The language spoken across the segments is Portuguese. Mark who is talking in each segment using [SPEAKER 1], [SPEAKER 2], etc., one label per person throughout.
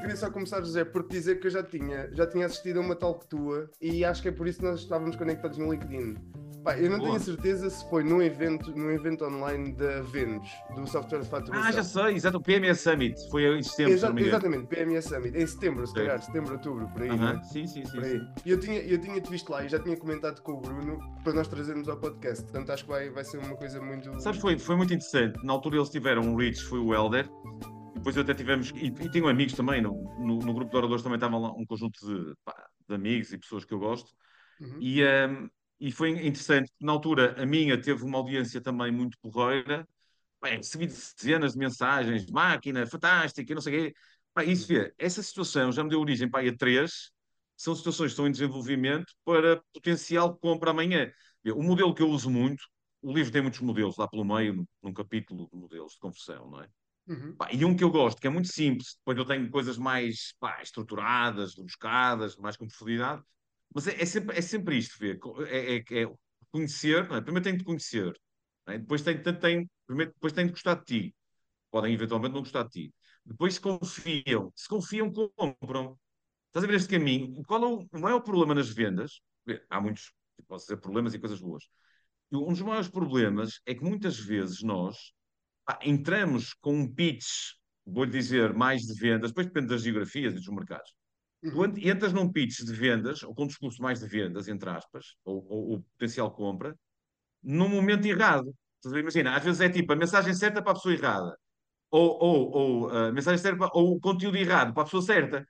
[SPEAKER 1] Queria só começar, José, por te dizer que eu já tinha, já tinha assistido a uma talk tua e acho que é por isso que nós estávamos conectados no LinkedIn. Eu não
[SPEAKER 2] Boa.
[SPEAKER 1] tenho certeza se foi num evento, num evento online da Venus, do software de faturação.
[SPEAKER 2] Ah, já sei, exato, o PMS Summit foi em setembro, se
[SPEAKER 1] Exa- exatamente, PMS Summit, em setembro, se calhar, setembro, outubro, por aí.
[SPEAKER 2] Aham,
[SPEAKER 1] né?
[SPEAKER 2] Sim, sim, sim. Sim.
[SPEAKER 1] E eu tinha, eu tinha te visto lá e já tinha comentado com o Bruno para nós trazermos ao podcast. Portanto, acho que vai, vai ser uma coisa muito.
[SPEAKER 2] Sabes, foi, foi muito interessante. Na altura eles tiveram um Reach, foi o Elder. Depois até tivemos, e, e tenho amigos também, no, no, no grupo de oradores também estavam lá um conjunto de, pá, de amigos e pessoas que eu gosto.
[SPEAKER 1] Uhum.
[SPEAKER 2] E, ehm, e foi interessante, porque na altura a minha teve uma audiência também muito porreira. Bem, recebi dezenas de mensagens, máquina, fantástica, não sei o quê. Pá, isso, vê, essa situação já me deu origem pá, a três. São situações que estão em desenvolvimento para potencial compra amanhã. O modelo que eu uso muito, o livro tem muitos modelos lá pelo meio, num, capítulo de modelos de conversão, não é?
[SPEAKER 1] Uhum.
[SPEAKER 2] Pá, e um que eu gosto, que é muito simples, depois eu tenho coisas mais pá, estruturadas, rebuscadas, mais com profundidade, mas é, é sempre, é sempre isto, co- é, é, é conhecer, não é? primeiro tem de conhecer, é? depois, tem, tem, tem- primeiro, depois tem de gostar de ti, podem eventualmente não gostar de ti, depois se confiam, se confiam, compram. Estás a ver este caminho? Qual é o, maior problema nas vendas? Há muitos, posso dizer, problemas e coisas boas. Um dos maiores problemas é que muitas vezes nós pá, entramos com um pitch, vou-lhe dizer, mais de vendas, depois depende das geografias e dos mercados. Tu
[SPEAKER 1] Uhum.
[SPEAKER 2] ent- entras num pitch de vendas, ou com um discurso mais de vendas, entre aspas, ou, ou, ou potencial compra, num momento errado. Imagina, às vezes é tipo a mensagem certa para a pessoa errada, ou, ou, ou a mensagem certa, ou o conteúdo errado para a pessoa certa.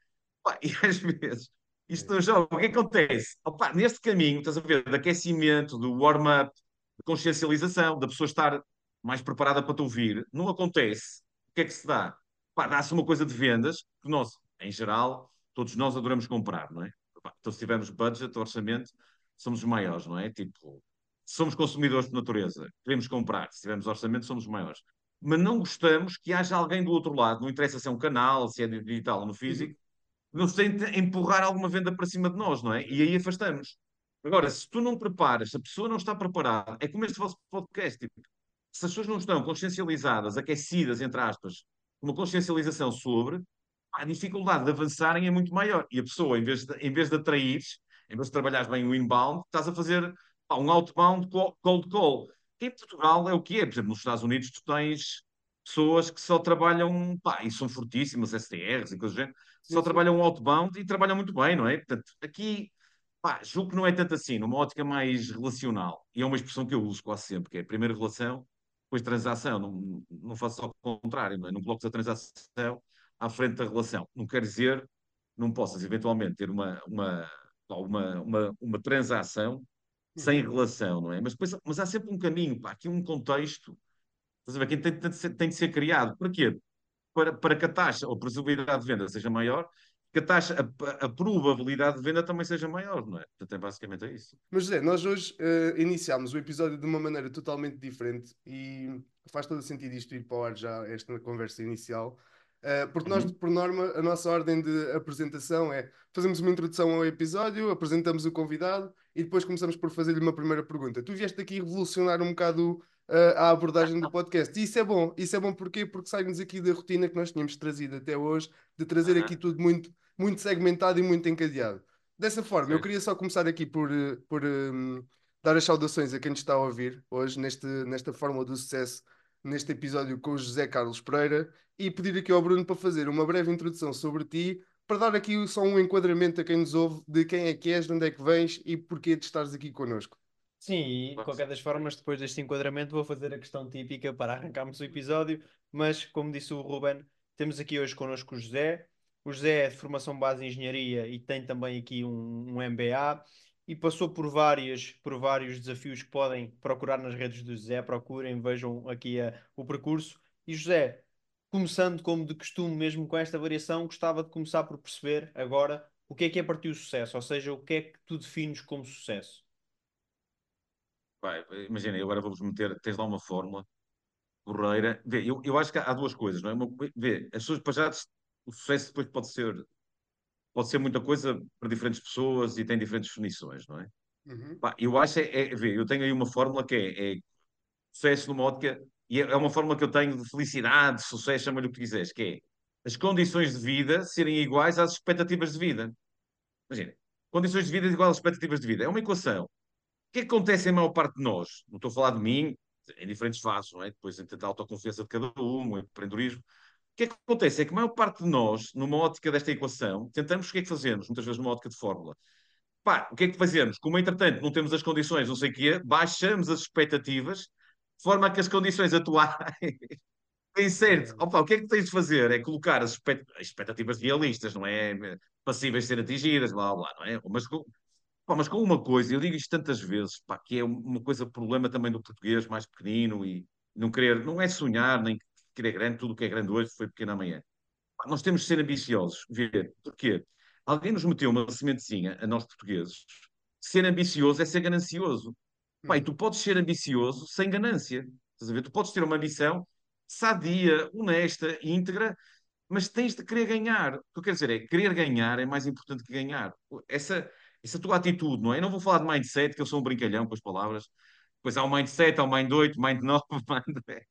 [SPEAKER 2] E às vezes, isto no jogo, o que acontece? Opa, neste caminho, estás a ver, de aquecimento, do warm-up, de consciencialização, da pessoa estar mais preparada para te ouvir, não acontece. O que é que se dá? Dá-se uma coisa de vendas, que nós, em geral, todos nós adoramos comprar, não é? Então, se tivermos budget, orçamento, somos os maiores, não é? Tipo, somos consumidores por natureza, queremos comprar, se tivermos orçamento, somos os maiores. Mas não gostamos que haja alguém do outro lado, não interessa se é um canal, se é digital ou no físico, nos tenta empurrar alguma venda para cima de nós, não é? E aí afastamos. Agora, se tu não preparas, se a pessoa não está preparada, é como este vosso podcast, tipo, se as pessoas não estão consciencializadas, aquecidas, entre aspas, uma consciencialização sobre, a dificuldade de avançarem é muito maior. E a pessoa, em vez de, em vez de atrair, em vez de trabalhares bem o inbound, estás a fazer pá, um outbound co- cold call. Que em Portugal é o que é. Por exemplo, nos Estados Unidos tu tens pessoas que só trabalham, pá, e são fortíssimas, STRs e coisas do género, só
[SPEAKER 1] sim.
[SPEAKER 2] trabalham outbound e trabalham muito bem, não é? Portanto, aqui, pá, julgo que não é tanto assim, numa ótica mais relacional. E é uma expressão que eu uso quase sempre, que é primeiro relação, depois transação. Não, não faço só o contrário, não é? Não coloques a transação à frente da relação. Não quer dizer não possas eventualmente ter uma, uma, uma, uma, uma transação sem
[SPEAKER 1] Uhum.
[SPEAKER 2] relação, não é? Mas, depois, mas há sempre um caminho, pá, aqui um contexto, estás a ver, que tem, tem, de ser- tem de ser criado. Para quê? Para, para que a taxa ou a previsibilidade de venda seja maior, que a taxa, a, a probabilidade de venda também seja maior, não é? Portanto, é basicamente é isso.
[SPEAKER 1] Mas José, nós hoje eh, iniciámos o episódio de uma maneira totalmente diferente e faz todo sentido isto ir para o ar já, esta conversa inicial, porque nós,
[SPEAKER 2] Uhum.
[SPEAKER 1] por norma, a nossa ordem de apresentação é fazemos uma introdução ao episódio, apresentamos o convidado e depois começamos por fazer-lhe uma primeira pergunta. Tu vieste aqui revolucionar um bocado eh, a abordagem do podcast e isso é bom. Isso é bom porquê? Porque sai-nos aqui da rotina que nós tínhamos trazido até hoje, de trazer aqui
[SPEAKER 2] Aham.
[SPEAKER 1] tudo muito, muito segmentado e muito encadeado. Dessa forma, eu
[SPEAKER 2] Certo.
[SPEAKER 1] queria só começar aqui por, eh, por hum, dar as saudações a quem nos está a ouvir hoje neste, nesta Fórmula do Sucesso, neste episódio com o José Carlos Pereira, e pedir aqui ao Bruno para fazer uma breve introdução sobre ti, para dar aqui só um enquadramento a quem nos ouve de quem é que és, de onde é que vens e porquê de estares aqui connosco.
[SPEAKER 3] Sim, e de qualquer das formas, depois deste enquadramento, vou fazer a questão típica para arrancarmos o episódio. Mas, como disse o Ruben, temos aqui hoje connosco o José. O José é de formação base em engenharia e tem também aqui um, um MBA e passou por várias, por vários desafios que podem procurar nas redes do José. Procurem, vejam aqui a- o percurso. E José, começando como de costume, mesmo com esta variação, gostava de começar por perceber agora o que é que é para ti o sucesso, ou seja, o que é que tu defines como sucesso.
[SPEAKER 2] Imagina, agora vou-vos meter, tens lá uma fórmula porreira. Vê, eu, eu acho que há duas coisas, não é? Uma, vê, as pessoas, para o sucesso depois pode ser, pode ser muita coisa para diferentes pessoas e tem diferentes definições, não é?
[SPEAKER 1] Uhum.
[SPEAKER 2] Pá, eu acho, é, é, vê, eu tenho aí uma fórmula que é, é sucesso numa ótica e é uma fórmula que eu tenho de felicidade, de sucesso, chama-lhe o que quiseres, que é as condições de vida serem iguais às expectativas de vida. Imagina, condições de vida iguais às expectativas de vida. É uma equação. O que é que acontece em maior parte de nós? Não estou a falar de mim, em diferentes fases, não é? Depois em a autoconfiança de cada um, o empreendedorismo. O que é que acontece? É que a maior parte de nós, numa ótica desta equação, tentamos o que é que fazemos? Muitas vezes numa ótica de fórmula. Pá, o que é que fazemos? Como, entretanto, não temos as condições, não sei o quê, baixamos as expectativas, de forma a que as condições atuarem bem certo. Opa, o que é que tens de fazer? É colocar as expectativas realistas, não é? Passíveis de ser atingidas, blá, blá, não é? Mas com, mas com uma coisa, eu digo isto tantas vezes, pá, que é uma coisa, problema também do português mais pequenino e não querer, não é sonhar, nem querer grande, tudo o que é grande hoje foi pequeno amanhã. Nós temos de ser ambiciosos, ver, porquê? Alguém nos meteu uma sementezinha, a nós portugueses. Ser ambicioso é ser ganancioso. Pai, tu podes ser ambicioso sem ganância. Estás a ver? Tu podes ter uma ambição sadia, honesta, íntegra, mas tens de querer ganhar. O que eu quero dizer é, querer ganhar é mais importante que ganhar. Essa, essa tua atitude, não é? Eu não vou falar de mindset, que eu sou um brincalhão com as palavras. Pois há o mindset, há o mind 8, mind 9, mind 10. Eu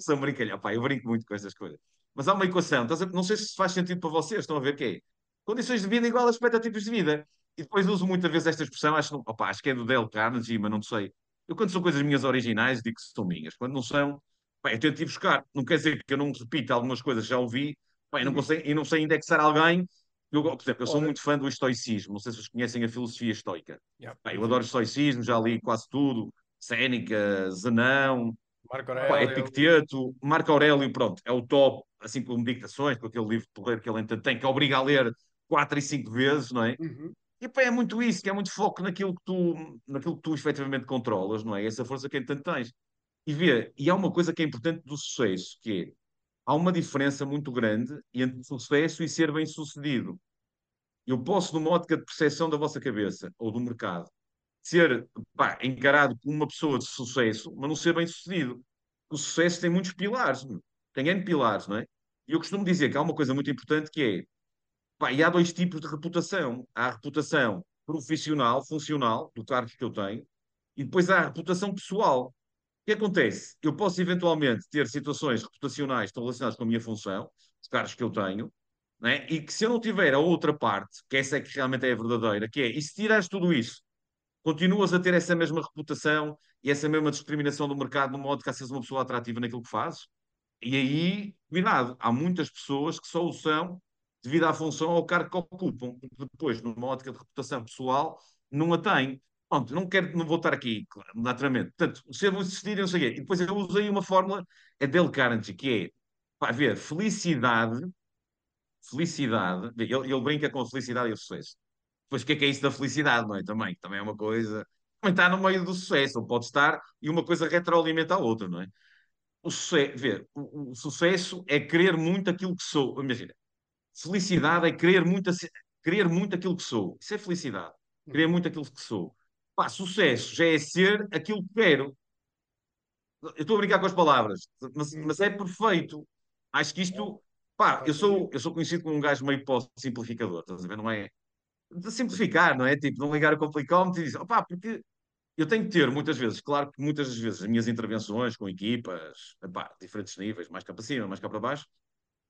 [SPEAKER 2] sou um brincalhão, pá, eu brinco muito com estas coisas. Mas há uma equação, não sei se faz sentido para vocês, estão a ver o que é? condições de vida igual a expectativas de vida. E depois uso muitas vezes esta expressão, acho, opa, acho que é do Dale Carnegie, mas não sei. Eu, quando são coisas minhas originais, digo que são minhas. Quando não são, bem, eu tento ir buscar. Não quer dizer que eu não repita algumas coisas que já ouvi, bem, não uhum. consigo, e não sei indexar alguém. Eu, por exemplo, eu sou muito fã do estoicismo. Não sei se vocês conhecem a filosofia estoica. Yeah. Bem, eu adoro estoicismo, já li quase tudo. Séneca, Zenão, Marco Aurélio. Epicteto, Marco Aurélio, pronto, é o top, assim como Dictações, com aquele livro de poder que ele tem, que obriga a ler quatro e cinco vezes, não é? Uhum. E pá, é muito isso, que é muito foco naquilo que tu, naquilo que tu efetivamente controlas, não é? Essa força que tanto tens. E vê, e há uma coisa que é importante do sucesso, que é, há uma diferença muito grande entre sucesso e ser bem-sucedido. Eu posso, numa ótica de percepção da vossa cabeça, ou do mercado, ser pá, encarado como uma pessoa de sucesso, mas não ser bem-sucedido. O sucesso tem muitos pilares, tem N pilares, não é? E eu costumo dizer que há uma coisa muito importante que é Pá, e há dois tipos de reputação. Há a reputação profissional, funcional, do cargo que eu tenho, e depois há a reputação pessoal. O que acontece? Eu posso eventualmente ter situações reputacionais estão relacionadas com a minha função, os cargos que eu tenho, né? e que se eu não tiver a outra parte, que essa é que realmente é a verdadeira, que é, e se tirares tudo isso, continuas a ter essa mesma reputação e essa mesma discriminação do mercado, no modo que a seres uma pessoa atrativa naquilo que fazes, e aí, cuidado, há muitas pessoas que só o são devido à função ao cargo que ocupam, depois, numa ótica de reputação pessoal, não a têm. Pronto, não quero, não vou estar aqui, naturalmente. Portanto, se eu vou insistir, não sei o quê. E depois eu usei uma fórmula, é Dale Carnegie, que é, para ver, felicidade, felicidade, ele, ele brinca com felicidade e o sucesso. Depois, o que é que é isso da felicidade, não é? Também, também é uma coisa, também está no meio do sucesso, ou pode estar, e uma coisa retroalimenta a outra, não é? O sucesso, ver, o, o sucesso é querer muito aquilo que sou. Imagina, Felicidade é querer muito, querer muito aquilo que sou. Isso é felicidade. Querer muito aquilo que sou. Pá, sucesso já é ser aquilo que quero. Eu estou a brincar com as palavras, mas, mas é perfeito. Acho que isto. Pá, eu sou, eu sou conhecido como um gajo meio pós-simplificador, estás a ver? Não é. De simplificar, não é? Tipo, não ligar o complicómetro e dizer, opá, porque eu tenho que ter muitas vezes, claro que muitas das vezes as minhas intervenções com equipas, epá, diferentes níveis, mais cá para cima, mais cá para baixo,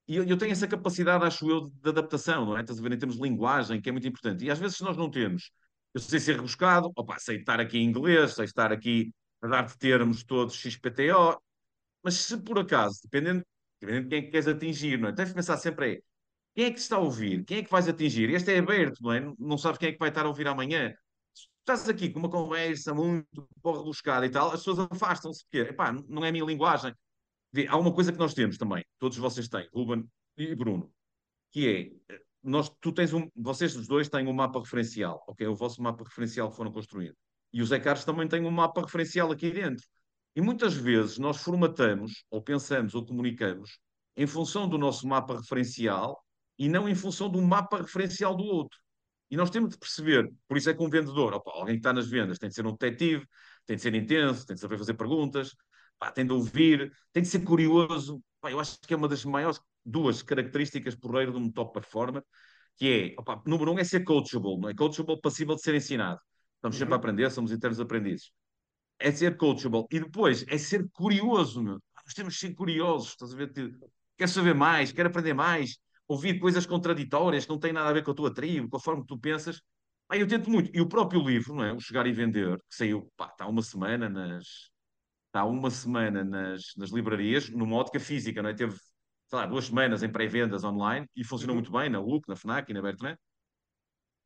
[SPEAKER 2] e eu, eu, tenho essa capacidade, acho eu, de adaptação, não é? Estás a ver, em termos de linguagem, que é muito importante. E às vezes, se nós não temos, eu sei ser rebuscado, opa, sei estar aqui em inglês, sei estar aqui a dar de termos todos XPTO, mas se por acaso, dependendo, dependendo de quem que queres atingir, não é? Tens de pensar sempre é, quem é que está a ouvir? Quem é que vais atingir? Este é aberto, não é? Não sabes quem é que vai estar a ouvir amanhã. Estás aqui com uma conversa muito rebuscada e tal, as pessoas afastam-se, porque, epá, não é a minha linguagem há uma coisa que nós temos também, todos vocês têm, Ruben e Bruno, que é, nós, tu tens um, vocês os dois têm um mapa referencial, ok? O vosso mapa referencial que foram construídos. E o Zé Carlos também tem um mapa referencial aqui dentro. E muitas vezes nós formatamos, ou pensamos, ou comunicamos, em função do nosso mapa referencial e não em função do mapa referencial do outro. E nós temos de perceber, por isso é que um vendedor, opa, alguém que está nas vendas, tem de ser um detetive, tem de ser intenso, tem de saber fazer perguntas, pá, tem de ouvir, tem de ser curioso. Pá, eu acho que é uma das maiores duas características porreiro de um top performer, que é, opa, número um é ser coachable, não é? Coachable passível de ser ensinado. Estamos sempre a uhum. aprender, somos internos aprendizes. É ser coachable. E depois é ser curioso, meu. nós temos de ser curiosos, estás a ver? Quer saber mais, quer aprender mais, ouvir coisas contraditórias que não têm nada a ver com a tua tribo, com a forma que tu pensas. Aí eu tento muito. E o próprio livro, não é? O Chegar e Vender, que saiu, pá, está uma semana nas. Está uma semana nas, nas livrarias, numa ótica física, não é? Teve, sei lá, duas semanas em pré-vendas online e funcionou
[SPEAKER 1] Uhum.
[SPEAKER 2] muito bem na UC, na FNAC e na Bertrand.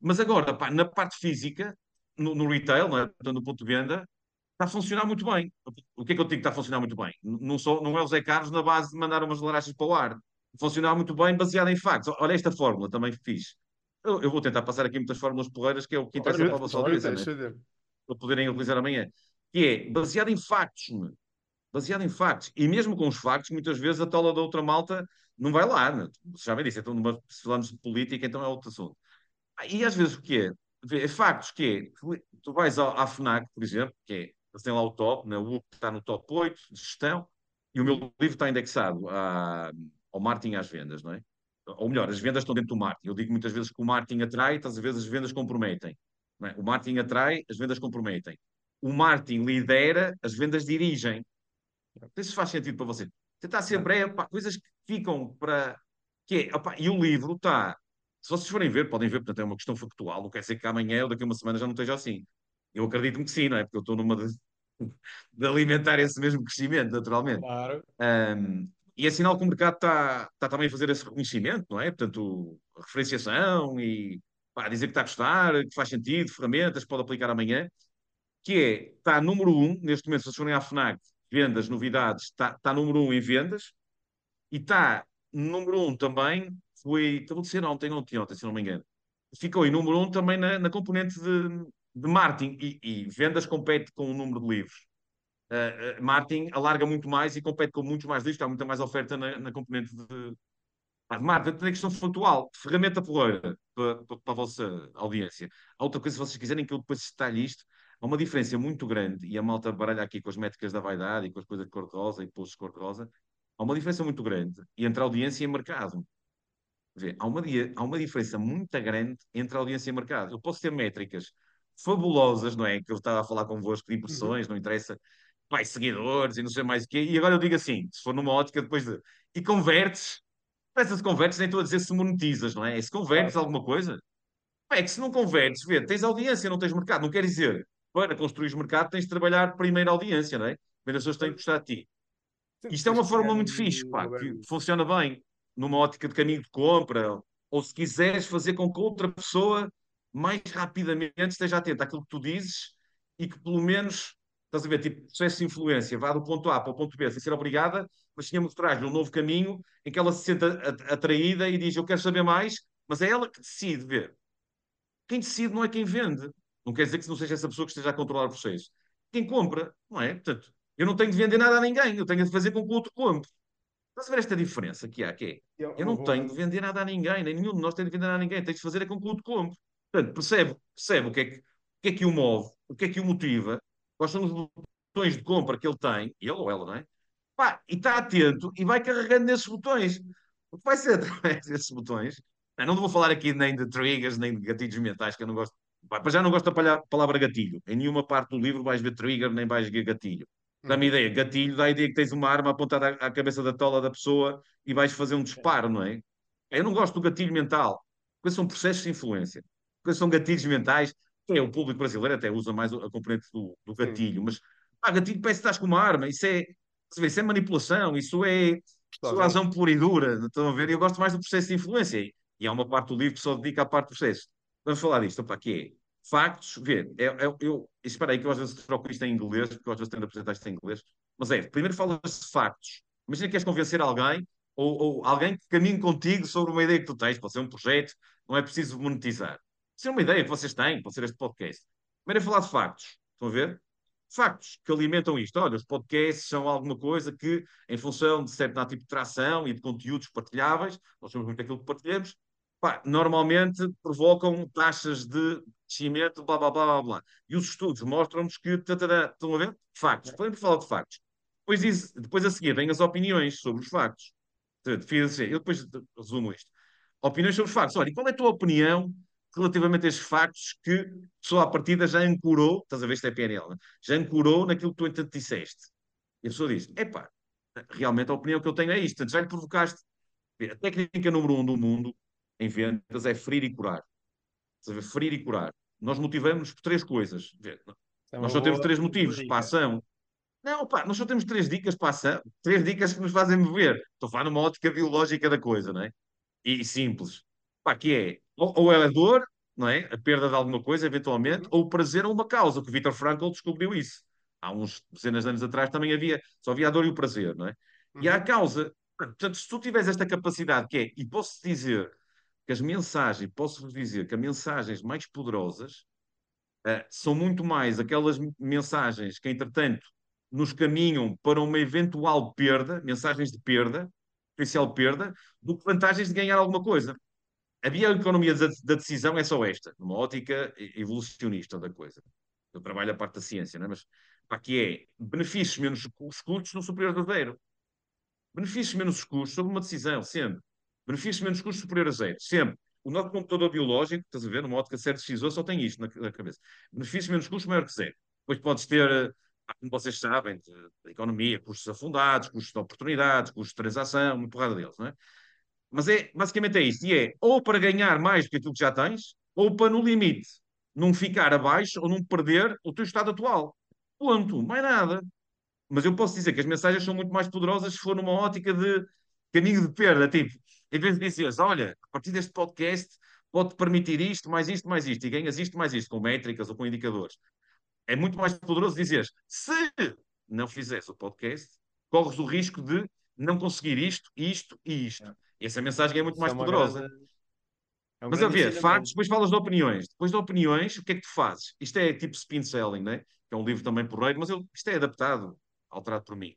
[SPEAKER 2] Mas agora, pá, na parte física, no, no retail, não é? Portanto, no ponto de venda, está a funcionar muito bem. O que é que eu digo que está a funcionar muito bem? Não, só, não é o Zé Carlos na base de mandar umas larachas para o ar. Funcionar muito bem baseado em factos. Olha esta fórmula, também fiz. Eu, eu vou tentar passar aqui muitas fórmulas porreiras, que é o que interessa para a vossa audiência, né? para poderem utilizar amanhã. Que é baseado em factos, meu. baseado em factos. E mesmo com os factos, muitas vezes a tola da outra malta não vai lá. Né? Você já bem disse, então, numa, se falamos de política, então é outro assunto. Ah, E às vezes o que é? É factos que é, tu- vais ao- à FNAC, por exemplo, que é, eles têm lá o top, né? o UC está no top 8 de gestão, e o meu livro está indexado à- ao marketing às vendas, não é? Ou melhor, as vendas estão dentro do marketing. Eu digo muitas vezes que o marketing atrai, às vezes as vendas comprometem. é? O marketing atrai, as vendas comprometem. O marketing lidera, as vendas dirigem. Se faz sentido para você. Sempre, é, pá, coisas que ficam para. Que é, opá, e o livro está. Se vocês forem ver, podem ver, portanto, é uma questão factual. Não quer dizer que amanhã ou daqui a uma semana já não esteja assim. Eu acredito que sim, não é? Porque eu estou numa de, de alimentar esse mesmo crescimento, naturalmente.
[SPEAKER 3] Claro.
[SPEAKER 2] Um, e é sinal que o mercado está, está também a fazer esse reconhecimento, não é? Portanto, referenciação e pá, dizer que está a gostar, que faz sentido, ferramentas, pode aplicar amanhã, que é, está número um, neste momento, se vocês forem à FNAC, vendas, novidades, está, está número um em vendas, e está número um também, foi, acabou de ser ontem, ontem, ontem, se não me engano, ficou em número um também na, na componente de, de marketing, e, e vendas compete com o número de livros. Uh, uh, marketing alarga muito mais e compete com muitos mais livros, está muita mais oferta na, na componente de, marketing. Tem questão factual, ferramenta porreira para, para, para a vossa audiência. Há outra coisa, se vocês quiserem que eu depois detalhe isto, há uma diferença muito grande, e a malta baralha aqui com as métricas da vaidade e com as coisas de cor-de-rosa e posts de cor-de-rosa, há uma diferença muito grande entre audiência e mercado. Vê, há, uma, há uma diferença muito grande entre audiência e mercado. Eu posso ter métricas fabulosas, não é? Que eu estava a falar convosco de impressões, não interessa, vai, seguidores e não sei mais o quê. E agora eu digo assim, se for numa ótica depois de... E convertes, parece se convertes, nem estou a dizer se monetizas, não é? E se convertes alguma coisa, é que se não convertes, vê, tens audiência, não tens mercado. Não quer dizer, para construir mercado tens de trabalhar primeiro a audiência, não é? Primeiro as pessoas têm que gostar de ti. Isto é uma fórmula muito fixe, pá, que funciona bem numa ótica de caminho de compra, ou se quiseres fazer com que outra pessoa mais rapidamente esteja atenta àquilo que tu dizes e que pelo menos, estás a ver, tipo, processo de influência, vá do ponto A para o ponto B sem ser obrigada, mas tinha mostrar-lhe um novo caminho em que ela se senta a- atraída e diz, eu quero saber mais, mas é ela que decide ver. Quem decide não é quem vende. Não quer dizer que não seja essa pessoa que esteja a controlar o processo. Quem compra, não é? Portanto, eu não tenho de vender nada a ninguém, eu tenho de fazer com que o outro compre. Estás a ver esta diferença que há? Que é, eu não tenho de vender nada a ninguém, nem nenhum de nós tem de vender nada a ninguém, tens de fazer é com que o outro compre. Portanto, percebe, percebe o que, é que, o que é que o move, o que é que o motiva, quais são os botões de compra que ele tem, ele ou ela, não é? Pá, e está atento e vai carregando nesses botões. O que vai ser através desses botões? Eu não vou falar aqui nem de triggers, nem de gatilhos mentais, que eu não gosto. Pá, já não gosto da palavra gatilho. Em nenhuma parte do livro vais ver trigger, nem vais ver gatilho. Dá-me ideia, gatilho dá a ideia que tens uma arma apontada à, à cabeça da tola da pessoa e vais fazer um disparo, não é? Eu não gosto do gatilho mental. Coisas são processos de influência. Coisas são gatilhos mentais. É, o público brasileiro até usa mais a componente do, do
[SPEAKER 1] Sim.
[SPEAKER 2] gatilho, mas ah, gatilho parece que estás com uma arma. Isso é, ver, isso é manipulação, isso é persuasão pura e dura. Estão a ver? Eu gosto mais do processo de influência. E, há uma parte do livro que só dedica à parte do processo. Vamos falar disto, opa, que é factos, vê, é, é- eu, espera aí que eu às vezes troco isto em inglês, porque eu às vezes tenho de apresentar isto em inglês, mas é, primeiro falas de factos. Imagina que queres convencer alguém, ou, ou alguém que caminhe contigo sobre uma ideia que tu tens, pode ser um projeto, não é preciso monetizar. Pode ser uma ideia que vocês têm, pode ser este podcast. Primeiro é falar de factos, estão a ver? Factos que alimentam isto. Olha, os podcasts são alguma coisa que, em função de certo tipo de tração e de conteúdos partilháveis, nós somos muito aquilo que partilhamos, pá, normalmente provocam taxas de crescimento, blá, blá, blá, blá, blá. E os estudos mostram-nos que, tatará, estão a ver? Factos. Podemos falar de factos. Depois, diz, depois a seguir vêm as opiniões sobre os factos. Assim, Eu depois resumo isto. Opiniões sobre os factos. Olha, e qual é a tua opinião relativamente a estes factos que a pessoa à partida já ancorou, estás a ver, isto é PNL, né? já ancorou naquilo que tu entanto disseste. E a pessoa diz, epá, realmente a opinião que eu tenho é isto. Já lhe provocaste. A técnica número um do mundo em vendas é ferir e curar. Sabe, ferir e curar. Nós motivamos por três coisas.
[SPEAKER 3] É
[SPEAKER 2] nós só temos três motivos
[SPEAKER 3] dica.
[SPEAKER 2] para a ação. Não, pá, nós só temos três dicas para a ação. Três dicas que nos fazem mover. Estou a falar numa ótica biológica da coisa, não é? E simples. Pá, que é, ou, ou é a dor, não é? A perda de alguma coisa, eventualmente, ou o prazer a uma causa, que o Viktor Frankl descobriu isso. Há uns dezenas de anos atrás também havia, só havia a dor e o prazer, não é? E há a
[SPEAKER 1] Uhum.
[SPEAKER 2] causa. Portanto, se tu tiveres esta capacidade, que é, e posso dizer que as mensagens, posso-vos dizer que as mensagens mais poderosas eh, são muito mais aquelas mensagens que, entretanto, nos caminham para uma eventual perda, mensagens de perda, potencial perda, do que vantagens de ganhar alguma coisa. A bioeconomia da, da decisão é só esta, numa ótica evolucionista da coisa. Eu trabalho a parte da ciência, não é? mas pá, que é benefícios menos os custos no superior do zero. Benefícios menos os custos sobre uma decisão, sempre. Benefícios menos custos superior a zero, sempre. O nosso computador biológico, estás a ver, numa ótica certo decisor, só tem isto na, na cabeça. Benefícios menos custos maior que zero. Depois podes ter, eh, como vocês sabem, de, de economia, custos afundados, custos de oportunidades, custos de transação, uma porrada deles, não é? Mas é, basicamente é isto. E é ou para ganhar mais do que aquilo que já tens, ou para, no limite, não ficar abaixo ou não perder o teu estado atual. Ponto. Mais nada. Mas eu posso dizer que as mensagens são muito mais poderosas se for numa ótica de caminho de perda. Tipo, em vez de dizeres, olha, a partir deste podcast pode permitir isto, mais isto, mais isto, e ganhas isto, mais isto, com métricas ou com indicadores. É muito mais poderoso dizeres, se não fizeres o podcast, corres o risco de não conseguir isto, isto e isto.
[SPEAKER 3] É.
[SPEAKER 2] E essa mensagem é muito
[SPEAKER 3] Isso
[SPEAKER 2] mais
[SPEAKER 3] é
[SPEAKER 2] poderosa.
[SPEAKER 3] grande- é
[SPEAKER 2] Mas a ver, factos, depois falas de opiniões. Depois de opiniões, o que é que tu fazes? Isto é tipo spin selling, né? que é um livro também porreiro, mas eu, isto é adaptado, alterado por mim.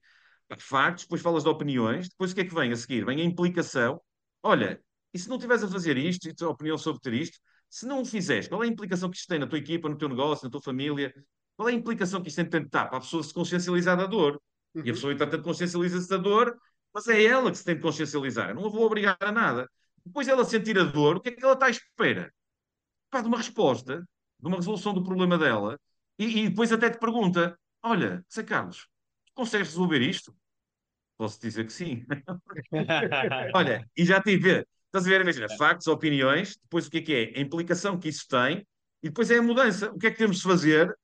[SPEAKER 2] Factos, depois falas de opiniões, depois o que é que vem a seguir? Vem a implicação. Olha, e se não estiveres a fazer isto, e a tua opinião sobre ter isto, se não o fizeres, qual é a implicação que isto tem na tua equipa, no teu negócio, na tua família? Qual é a implicação que isto tem de tentar para a pessoa se consciencializar da dor? E a
[SPEAKER 1] Uhum.
[SPEAKER 2] pessoa, entretanto, consciencializa-se da dor, mas é ela que se tem de consciencializar. Eu não a vou obrigar a nada. Depois dela sentir a dor, o que é que ela está à espera? Pá, de uma resposta, de uma resolução do problema dela, e, e depois até te pergunta: Olha, Zé Carlos, consegues resolver isto? Posso dizer que sim. Olha, e já tive. Estás a ver, imagina, factos, opiniões, depois o que é que é? A implicação que isso tem, e depois é a mudança. O que é que temos de fazer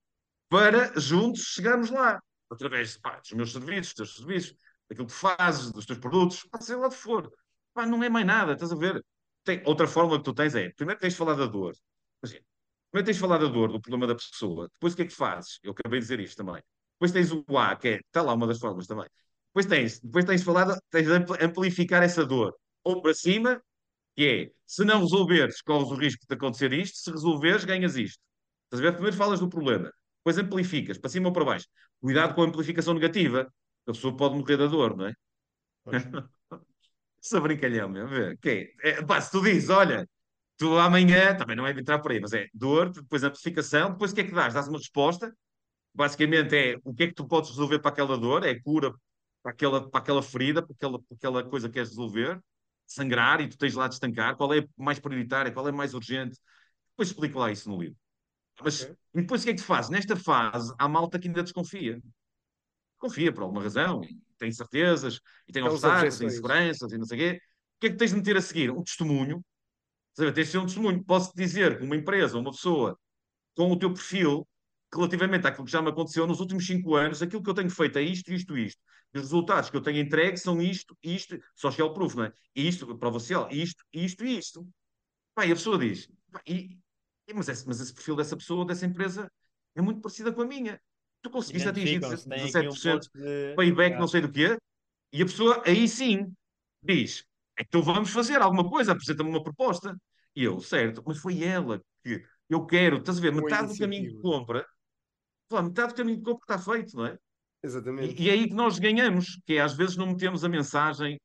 [SPEAKER 2] para juntos chegarmos lá? Através pá, dos meus serviços, dos teus serviços, daquilo que fazes, dos teus produtos, ser lá de for. Pá, não é mais nada, estás a ver? Tem, outra forma que tu tens é, primeiro tens de falar da dor. Primeiro tens de falar da dor, do problema da pessoa. Depois o que é que fazes? Eu acabei de dizer isto também. Depois tens o A, que é, está lá uma das formas também. Depois tens, depois tens falado, tens de ampli- amplificar essa dor. Ou para cima, que é, se não resolveres, corres o risco de acontecer isto, se resolveres, ganhas isto. Estás a ver? Primeiro falas do problema, depois amplificas, para cima ou para baixo. Cuidado com a amplificação negativa, a pessoa pode morrer da dor, não é? Essa brincalhão, meu. vê, Que é, é, pá, se tu dizes, olha, tu amanhã, também não é entrar por aí, mas é dor, depois amplificação, depois o que é que dás? Dás uma resposta, basicamente é o que é que tu podes resolver para aquela dor, é cura para aquela, para aquela ferida, para aquela, para aquela coisa que queres resolver, sangrar e tu tens lá de estancar, qual é mais prioritária, qual é mais urgente. Depois explico lá isso no livro. Mas
[SPEAKER 1] Ok.
[SPEAKER 2] e depois o que é que tu fazes? Nesta fase, há malta que ainda desconfia. Confia por alguma razão, e tem incertezas, e tem
[SPEAKER 1] Aquelas
[SPEAKER 2] obstáculos, inseguranças, e não sei o quê. O que é que tens de meter a seguir? Um testemunho. Sabe, tens de ser um testemunho. Posso-te dizer que uma empresa, uma pessoa, com o teu perfil, relativamente àquilo que já me aconteceu nos últimos cinco anos, aquilo que eu tenho feito é isto, isto, isto. E os resultados que eu tenho entregue são isto, isto, social proof, não é? Isto, prova social, isto, isto e isto. Pá, e a pessoa diz, e, e- mas, esse, mas esse perfil dessa pessoa, dessa empresa, é muito parecida com a minha. Tu conseguiste atingir
[SPEAKER 3] Identificam-se, tem aqui um
[SPEAKER 2] 17%
[SPEAKER 3] ponto de...
[SPEAKER 2] payback, não sei do quê, e a pessoa aí sim diz: então vamos fazer alguma coisa, apresenta-me uma proposta. E eu, certo, mas foi ela que eu quero, estás a ver, metade do caminho de compra, metade do caminho de compra está feito, não é?
[SPEAKER 1] Exatamente.
[SPEAKER 2] E, e é aí que nós ganhamos, que é às vezes não metemos a mensagem.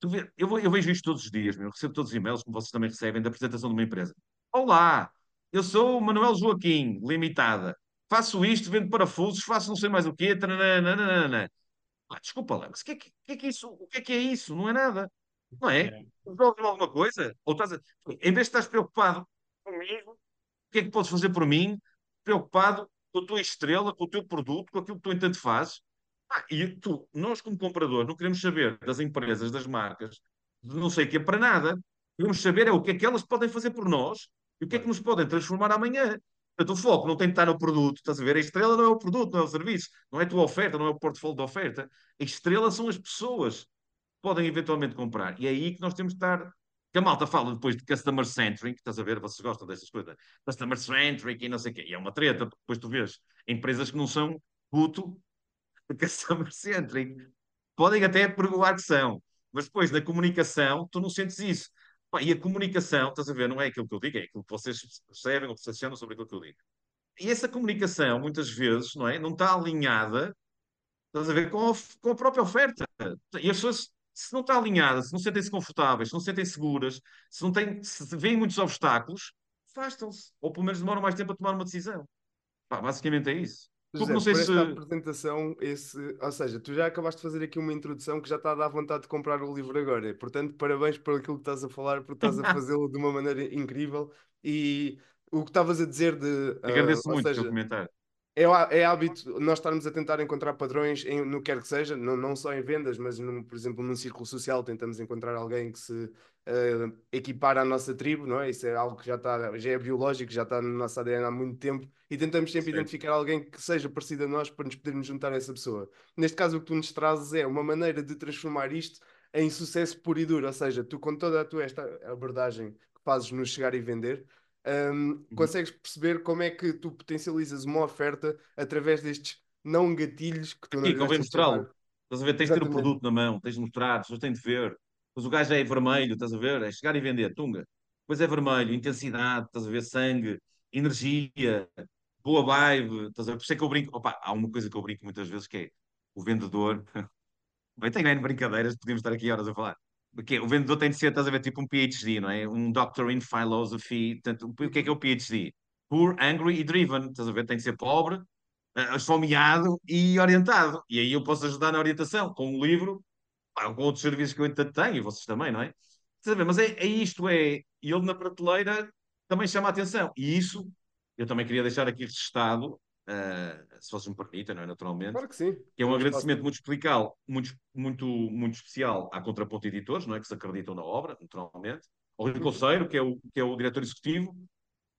[SPEAKER 2] Tu vê, eu, vou- eu vejo isto todos os dias, meu, eu recebo todos os e-mails, como vocês também recebem, da apresentação de uma empresa. Olá, eu sou o Manuel Joaquim, limitada. Faço isto, vendo parafusos, faço não sei mais o quê. tananana. Ah, desculpa lá, mas o que, é que, o que é que isso, o que é que é isso? Não é nada. Não é?
[SPEAKER 3] é.
[SPEAKER 2] Resolve alguma coisa? Ou estás a... Em vez de estás preocupado comigo, o que é que podes fazer por mim? Preocupado com a tua estrela, com o teu produto, com aquilo que tu entanto fazes. Ah, e tu, nós como comprador, não queremos saber das empresas, das marcas, de não sei o que é para nada. Queremos saber é o que é que elas podem fazer por nós e o que é que nos podem transformar amanhã. Portanto, o foco não tem de estar no produto, estás a ver? A estrela não é o produto, não é o serviço, não é a tua oferta, não é o portfólio de oferta. A estrela são as pessoas que podem eventualmente comprar. E é aí que nós temos de estar. Que a malta fala depois de customer centric, estás a ver? Vocês gostam dessas coisas? Customer centric e não sei o quê. E é uma treta, porque depois tu vês empresas que não são puto customer centric. Podem até pergoar que são, mas depois na comunicação tu não sentes isso. E a comunicação, estás a ver, não é aquilo que eu digo, é aquilo que vocês percebem ou percepcionam sobre aquilo que eu digo. E essa comunicação, muitas vezes, não é? Não está alinhada, estás a ver, com a, com a própria oferta. E as pessoas, se não está alinhada, se não sentem-se confortáveis, se não sentem seguras, se não têm, se veem muitos obstáculos, afastam-se. Ou pelo menos demoram mais tempo a tomar uma decisão. Pá, basicamente é isso.
[SPEAKER 1] José, não sei por se... esta apresentação, esse... ou seja, tu já acabaste de fazer aqui uma introdução que já está a dar vontade de comprar o livro agora. Portanto, parabéns por aquilo que estás a falar, porque estás a fazê-lo de uma maneira incrível. E o que estavas a dizer de.
[SPEAKER 2] Agradeço uh, muito seja, o comentário
[SPEAKER 1] é, é hábito nós estarmos a tentar encontrar padrões em, no que quer que seja, não, não só em vendas, mas, num, por exemplo, num círculo social, tentamos encontrar alguém que se uh, equipar à nossa tribo, não é? Isso é algo que já, está, já é biológico, já está no nosso ADN há muito tempo, e tentamos sempre certo. identificar alguém que seja parecido a nós para nos podermos juntar a essa pessoa. Neste caso, o que tu nos trazes é uma maneira de transformar isto em sucesso puro e duro, ou seja, tu com toda a tua esta abordagem que fazes no chegar e vender, um, uhum. consegues perceber como é que tu potencializas uma oferta através destes não gatilhos que tu
[SPEAKER 2] Aqui, não convém mostrá-lo. Estás a ver? Tens de ter o produto na mão, tens de mostrar, as pessoas têm de ver. Depois o gajo é vermelho, estás a ver? É chegar e vender, tunga. Depois é vermelho, intensidade, estás a ver? Sangue, energia, boa vibe, estás a ver? Por isso é que eu brinco. Opa, há uma coisa que eu brinco muitas vezes que é o vendedor. Bem, tem N brincadeiras, podíamos estar aqui horas a falar. Porque o vendedor tem de ser, estás a ver, tipo um PhD, não é? Um Doctor in Philosophy. Portanto, o que é que é o PhD? Poor, angry e driven. Estás a ver? Tem de ser pobre, esfomeado e orientado. E aí eu posso ajudar na orientação com um livro, pá, com outros serviços que eu ainda tenho, e vocês também, não é? Mas é, é isto, é. Ele na prateleira também chama a atenção. E isso eu também queria deixar aqui registado uh, se vocês me permitem, não é? Naturalmente.
[SPEAKER 1] Claro que sim.
[SPEAKER 2] Que é um agradecimento muito, explical, muito, muito, muito especial à Contraponto Editores, não é? Que se acreditam na obra, naturalmente. Ao Rui uhum. Conceiro, que é, o, que é o diretor executivo.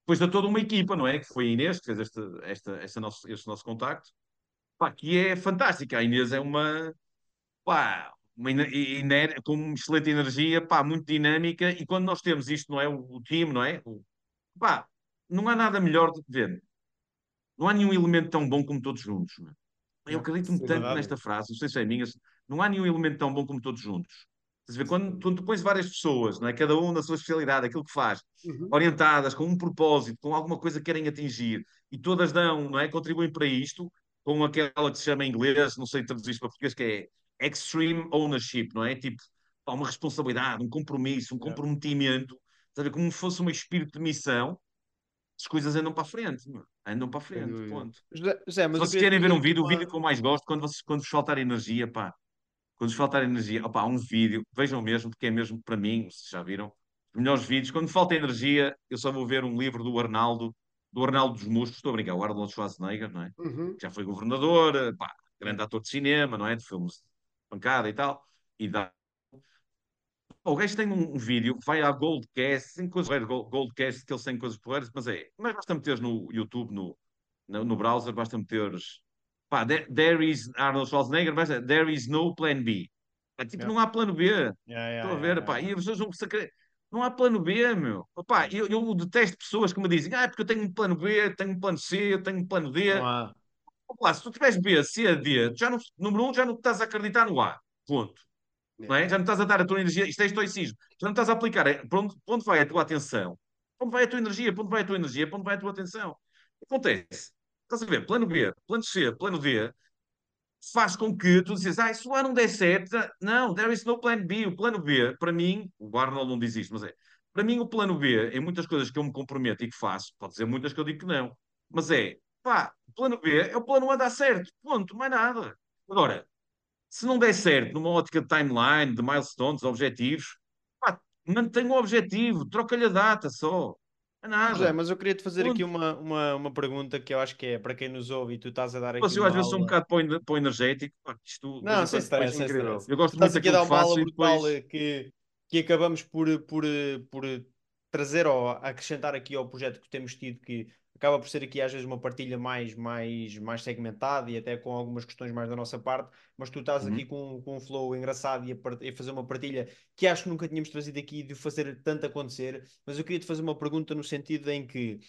[SPEAKER 2] Depois de toda uma equipa, não é? Que foi a Inês que fez este, este, este, nosso, este nosso contacto. Pá, que é fantástica. A Inês é uma. Pá, uma com uma excelente energia, pá, muito dinâmica. E quando nós temos isto, não é? O, o time, não é? O, pá, não há nada melhor de ver não há nenhum elemento tão bom como todos juntos. Eu acredito-me tanto verdade. nesta frase, não sei se é minha, não há nenhum elemento tão bom como todos juntos. Quando, quando tu pões várias pessoas, não é? cada um na sua especialidade, aquilo que faz, uhum. orientadas, com um propósito, com alguma coisa que querem atingir, e todas dão, não é? contribuem para isto, com aquela que se chama em inglês, não sei traduzir isto para português, que é extreme ownership, não é? Tipo, uma responsabilidade, um compromisso, um comprometimento, sabe? como se fosse um espírito de missão, as coisas andam para a frente, andam para a frente, ponto. José, José, Se vocês querem ver um vídeo, o vídeo que eu mais gosto, quando, vocês, quando vos faltar energia, pá, quando vos faltar energia, opá, um vídeo, vejam mesmo, porque é mesmo para mim, vocês já viram, os melhores vídeos. Quando falta energia, eu só vou ver um livro do Arnaldo, do Arnaldo dos Músculos, estou a brincar, o Arnold Schwarzenegger, não é? Uhum. Já foi governador, pá, grande ator de cinema, não é? De filmes pancada e tal, e dá o gajo tem um, vídeo, vai à Goldcast, sem coisas porreiras, Goldcast, que eles têm coisas porreiras, mas é, mas basta meteres no YouTube, no, no, no browser, basta meteres, pá, there, there is, Arnold Schwarzenegger, basta, there is no plan B. É, tipo, yeah. não há plano B. Yeah, yeah, Estou a ver, pá, e as pessoas vão sacrar. Não há plano B, meu. Opa, eu, eu detesto pessoas que me dizem, ah, é porque eu tenho um plano B, tenho um plano C, eu tenho um plano D. Opa, se tu tiveres B, C, D, já não, número um, já não estás a acreditar no A. Ponto. Não é? Já não estás a dar a tua energia, isto é estoicismo, já não estás a aplicar. É, para, onde, para onde vai a tua atenção? Para onde vai a tua energia? Para onde vai a tua energia? Para onde vai a tua atenção? Acontece. Estás a ver? Plano B, plano C, plano D, faz com que tu dizes, ah, se o A não der certo, não, there is no plan B. O plano B, para mim, o Arnold não diz isto, mas é, para mim o plano B, em muitas coisas que eu me comprometo e que faço, pode dizer muitas que eu digo que não, mas é, pá, o plano B é o plano A dar certo, ponto, mais nada. Agora, se não der certo numa ótica de timeline, de milestones, objetivos, pá, mantenha o objetivo, troca-lhe a data só. Nada.
[SPEAKER 3] José, mas eu queria te fazer
[SPEAKER 2] Ponto.
[SPEAKER 3] aqui uma, uma, uma pergunta que eu acho que é para quem nos ouve e tu estás a dar aqui
[SPEAKER 2] Mas eu às vezes sou um bocado para o energético. pá, Isto,
[SPEAKER 3] Não, sem stress, stress.
[SPEAKER 2] Eu gosto
[SPEAKER 3] Tu
[SPEAKER 2] muito daquilo que faço
[SPEAKER 3] brutal
[SPEAKER 2] depois-
[SPEAKER 3] eh, que, que acabamos por, por, por trazer ou acrescentar aqui ao projeto que temos tido, que acaba por ser aqui às vezes uma partilha mais, mais, mais segmentada e até com algumas questões mais da nossa parte, mas tu estás
[SPEAKER 2] Uhum.
[SPEAKER 3] aqui com, com um flow engraçado e a, e a fazer uma partilha que acho que nunca tínhamos trazido aqui de fazer tanto acontecer, mas eu queria te fazer uma pergunta no sentido em que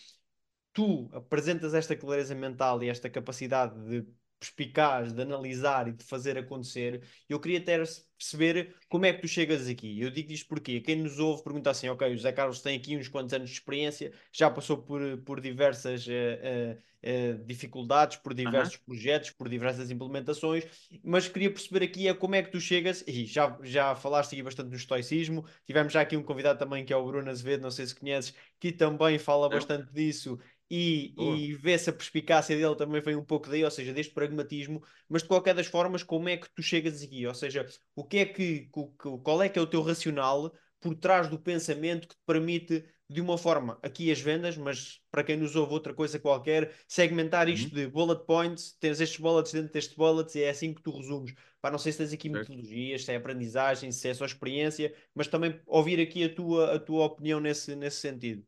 [SPEAKER 3] tu apresentas esta clareza mental e esta capacidade de perspicaz, de analisar e de fazer acontecer, eu queria ter perceber como é que tu chegas aqui. Eu digo isto porque quem nos ouve pergunta assim, ok, o José Carlos tem aqui uns quantos anos de experiência, já passou por, por diversas eh, eh, dificuldades, por diversos projetos, por diversas implementações, mas queria perceber aqui é como é que tu chegas, e já, já falaste aqui bastante do estoicismo, tivemos já aqui um convidado também que é o Bruno Azevedo, não sei se conheces, que também fala
[SPEAKER 2] Eu.
[SPEAKER 3] bastante disso e, e vê-se a perspicácia dele também vem um pouco daí, ou seja, deste pragmatismo, mas de qualquer das formas, como é que tu chegas aqui? Ou seja, o que é que, qual é que é o teu racional por trás do pensamento que te permite, de uma forma, aqui as vendas, mas para quem nos ouve outra coisa qualquer, segmentar isto de bullet points, tens estes bullets dentro destes bullets e é assim que tu resumes. Pá, não sei se tens aqui
[SPEAKER 2] Certo.
[SPEAKER 3] metodologias, se é aprendizagem, se é só experiência, mas também ouvir aqui a tua, a tua opinião nesse, nesse sentido.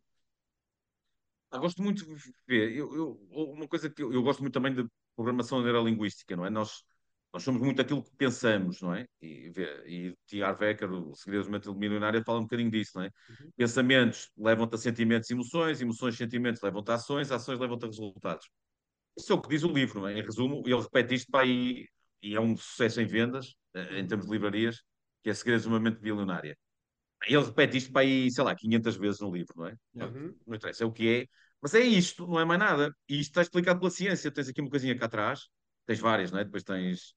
[SPEAKER 2] Ah, gosto muito de ver. Eu, eu- uma coisa que eu, eu gosto muito também de programação neurolinguística, não é? Nós, nós somos muito aquilo que pensamos, não é? E, e T. Harv Eker, o Segredos da Mente Milionária, fala um bocadinho disso, não é? Pensamentos levam-te a sentimentos e emoções, emoções e sentimentos levam-te a ações, ações levam-te a resultados. Isso é o que diz o livro, não é? Em resumo, ele repete isto para aí, e é um sucesso em vendas, eh, em termos de livrarias, que é Segredos de uma Mente Milionária. Ele repete isto para aí, sei lá, 500 vezes no livro, não é?
[SPEAKER 1] Uhum.
[SPEAKER 2] Não interessa, é o que é. Mas é isto, não é mais nada. E isto está explicado pela ciência. Tens aqui uma coisinha cá atrás, tens várias, não é? Depois tens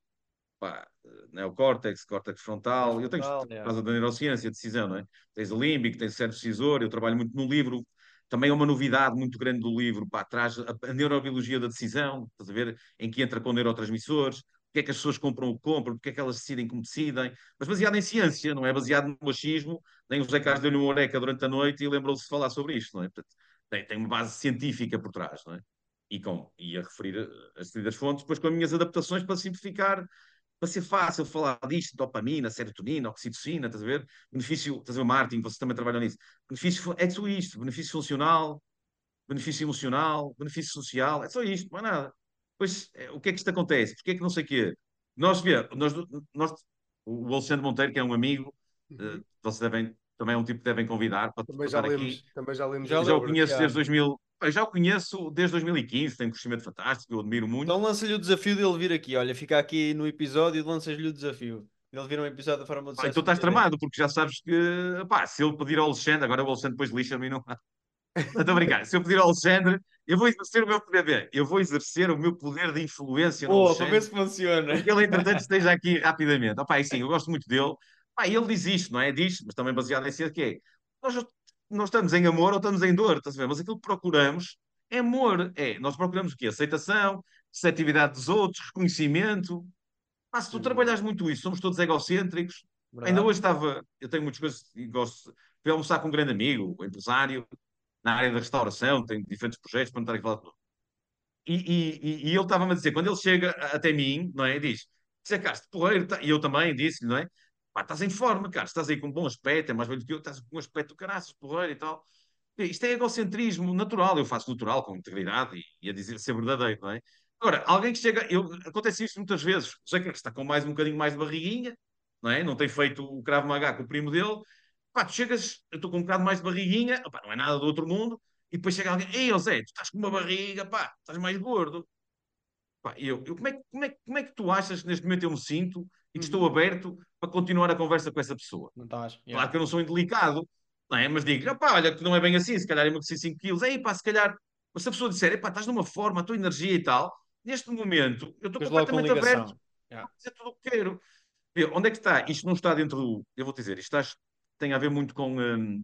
[SPEAKER 2] pá, neocórtex, córtex frontal. Eu tenho por causa da neurociência, decisão, não é? Tens o límbico, tens o cérebro decisor. Eu trabalho muito no livro. Também é uma novidade muito grande do livro, pá, traz a, a neurobiologia da decisão, estás a ver? Em que entra com neurotransmissores, porque é que as pessoas compram o que compram, porque é que elas decidem como decidem, mas baseado em ciência, não é baseado no machismo, nem o José Carlos deu-lhe uma oreca durante a noite e lembrou-se de falar sobre isto, não é? Portanto, tem, tem uma base científica por trás, não é? E, com, e a referir a- as devidas fontes, depois com as minhas adaptações para simplificar, para ser fácil falar disto, dopamina, serotonina, oxitocina, estás a ver? Benefício, estás a ver, Martin, vocês também trabalham nisso. Benefício, é só isto, benefício funcional, benefício emocional, benefício social, é só isto, não é nada. Pois, eh, o que é que isto acontece? Porque é que não sei o quê? Nós, nós, nós, o Alexandre Monteiro, que é um amigo, eh,
[SPEAKER 1] Uhum.
[SPEAKER 2] vocês devem, também é um tipo que devem convidar para,
[SPEAKER 1] Também já
[SPEAKER 2] estar aqui.
[SPEAKER 1] lemos, também já lemos
[SPEAKER 3] Já
[SPEAKER 2] já o conheço desde 2000, eu já o conheço desde 2015, tem um crescimento fantástico, eu admiro muito.
[SPEAKER 3] Então lança-lhe o desafio dele vir aqui. Olha, fica aqui no episódio e lanças-lhe o desafio. Ele vir um episódio da Fórmula do Sucesso.
[SPEAKER 2] então estás tramado, porque já sabes que, pá, se ele pedir ao Alexandre, agora o Alexandre depois lixa-me e não. Não estou a brincar. Se eu pedir ao Alexandre, eu vou exercer o meu poder, eu vou exercer o meu poder de influência no
[SPEAKER 3] Boa, para ver se funciona.
[SPEAKER 2] Porque ele, entretanto, esteja aqui rapidamente. Opá, e sim, eu gosto muito dele. Pá, ele diz isto, não é? Diz, mas também baseado em ciência, que é, nós não estamos em amor ou estamos em dor, estás a ver? Mas aquilo que procuramos é amor. É, nós procuramos o quê? Aceitação, receptividade dos outros, reconhecimento. Pá, se tu trabalhas muito isso, somos todos egocêntricos.
[SPEAKER 3] Verdade.
[SPEAKER 2] Ainda hoje estava, eu tenho muitas coisas e gosto, fui almoçar com um grande amigo, um empresário, na área da restauração, tem diferentes projetos para não estar a falar de tudo. E, e, e- ele estava-me a dizer, quando ele chega até mim, não é? Diz, Zé Castro, porreiro, tá-" e eu também disse-lhe, não é? Pá, estás em forma, cara, estás aí com um bom aspecto, é mais velho que eu, estás com um aspecto do caraças, porreiro e tal. Isto é egocentrismo natural, eu faço natural, com integridade e, e a dizer ser verdadeiro, não é? Agora, alguém que chega, eu, acontece isto muitas vezes, o Castro está com mais um bocadinho mais de barriguinha, não é? Não tem feito o Krav Maga com o primo dele, pá, tu chegas, eu estou com um bocado mais de barriguinha, opá, não é nada do outro mundo, e depois chega alguém, ei, Zé, tu estás com uma barriga, pá, estás mais gordo. Pá, eu, eu, como, é, que- como, é, como é que tu achas que neste momento eu me sinto e que estou aberto para continuar a conversa com essa pessoa?
[SPEAKER 3] Não estás.
[SPEAKER 2] Claro
[SPEAKER 3] Yeah.
[SPEAKER 2] que eu não sou indelicado, não é? Mas digo, pá, olha, que não é bem assim, se calhar emagreci 5 quilos, aí pá, se calhar, mas se a pessoa disser, pá, estás numa forma, a tua energia e tal, neste momento eu estou completamente aberto.
[SPEAKER 3] Yeah.
[SPEAKER 2] a dizer tudo o que quero. Vê, onde é que está? Isto não está dentro do. Eu vou dizer, isto está- tem a ver muito com. hum,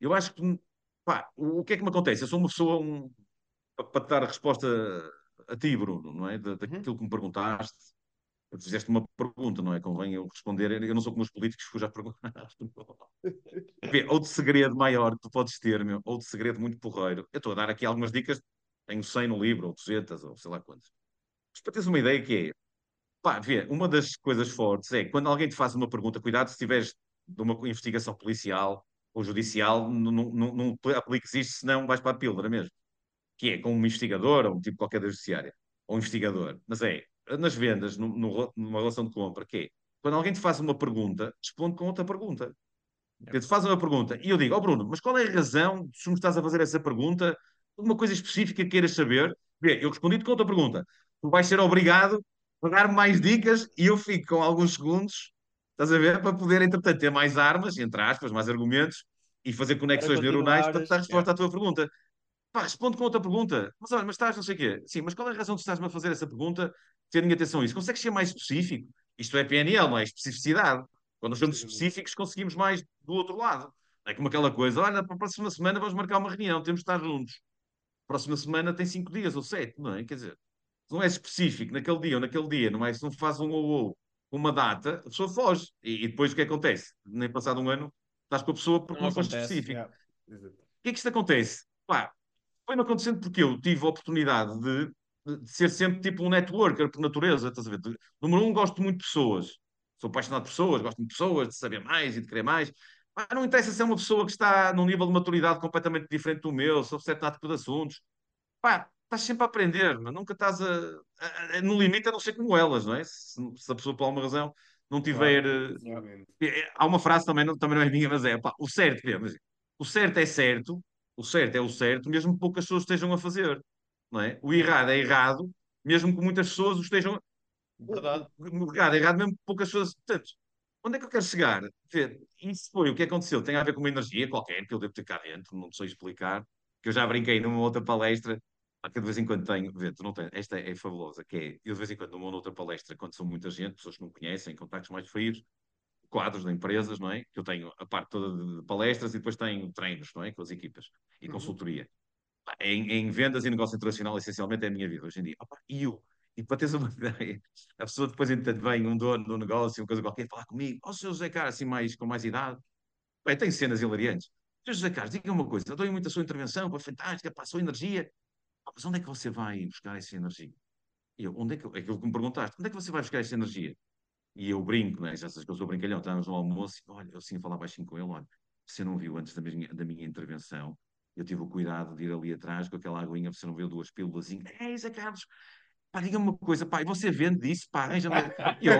[SPEAKER 2] eu acho que. Pá, o, o que é que me acontece? Eu sou uma pessoa. Um, para, te dar a resposta a ti, Bruno, não é? Da, daquilo que me perguntaste. Tu fizeste uma pergunta, não é? Convém eu responder. Eu não sou como os políticos que já perguntaste. Outro segredo maior que tu podes ter, meu, outro segredo muito porreiro. Eu estou a dar aqui algumas dicas, tenho 100 no livro, ou 200, ou sei lá quantas. Mas para teres uma ideia que é, pá, vê, uma das coisas fortes é quando alguém te faz uma pergunta, cuidado se tiveres de uma investigação policial ou judicial, não, não, não apliques isto, senão vais para a pílula mesmo. Que é com um investigador ou um tipo qualquer da judiciária, ou um investigador. Mas é, nas vendas, numa relação de compra, que é, quando alguém te faz uma pergunta, responde com outra pergunta. Eu te faz uma pergunta e eu digo, ó oh Bruno, mas qual é a razão de tu me estás a fazer essa pergunta? Uma coisa específica que queiras saber? Vê, eu respondi-te com outra pergunta. Tu vais ser obrigado a dar mais dicas e eu fico com alguns segundos, estás a ver, para poder, entretanto, ter mais armas, entre aspas, mais argumentos e fazer conexões neuronais para dar resposta yeah. à tua pergunta. Pá, responde com outra pergunta. Mas olha, mas estás não sei o quê. Sim, mas qual é a razão de estás-me a fazer essa pergunta, tendo atenção a isso? Consegues ser mais específico? Isto é PNL, não é especificidade. Quando nós somos específicos, conseguimos mais do outro lado. É como aquela coisa, olha, para a próxima semana vamos marcar uma reunião, temos de estar juntos. Próxima semana tem cinco dias ou sete, não é? Quer dizer, não é específico naquele dia ou naquele dia, não é? Se não faz um ou ou uma data, a pessoa foge. E, e, depois o que acontece? Nem passado um ano, estás com a pessoa porque não, não foste específico. Yeah. O que é que isto acontece? Pá, foi-me acontecendo porque eu tive a oportunidade de, de, ser sempre tipo um networker por natureza, estás a ver? Número um, gosto muito de pessoas sou apaixonado por pessoas, gosto de pessoas, de saber mais e de querer mais. Mas não interessa se é uma pessoa que está num nível de maturidade completamente diferente do meu, sobre certo tipo de assuntos. Pá, estás sempre a aprender, mas nunca estás a, a, a, no limite a não ser como elas, não é? Se, se a pessoa por alguma razão não tiver. Claro, uh, há uma frase também, não, também não é minha, mas é pá, o certo, mas, o certo é certo, o certo é o certo, mesmo que poucas pessoas estejam a fazer. Não é? O errado é errado, mesmo que muitas pessoas o estejam
[SPEAKER 3] Verdade.
[SPEAKER 2] Errado, errado mesmo poucas pessoas. Portanto, onde é que eu quero chegar? Ver, isso foi o que aconteceu. Tem a ver com uma energia qualquer que eu devo ter cá dentro, não sei explicar. Que eu já brinquei numa outra palestra, que de vez em quando tenho. Vê, tu não tens, esta é fabulosa, que é eu de vez em quando numa outra palestra, quando são muita gente, pessoas que não conhecem, contactos mais frios, quadros de empresas, não é? Que eu tenho a parte toda de palestras e depois tenho treinos, não é? Com as equipas e uhum. consultoria. Em, em, vendas e negócio internacional, essencialmente, é a minha vida hoje em dia. Opa, e eu e para teres uma ideia, a pessoa depois, entretanto, vem um dono do negócio, uma coisa qualquer, falar comigo, ó, oh, seu José Carlos, assim, mais, com mais idade. Bem, tem cenas hilariantes. Seu José Carlos, diga uma coisa, eu dou muito a sua intervenção, foi fantástica, passou energia. Mas onde é que você vai buscar essa energia? E eu, onde é que, aquilo que me perguntaste, onde é que você vai buscar essa energia? E eu brinco, né? já sabes que eu sou brincalhão, estávamos no almoço, e, olha, eu assim falar baixinho com ele, olha, você não viu antes da minha, da minha intervenção, eu tive o cuidado de ir ali atrás com aquela aguinha, você não viu duas pílulas, é, Zé Carlos, pá, diga-me uma coisa, pá, e você vende isso, pá, arranja-me. Eu,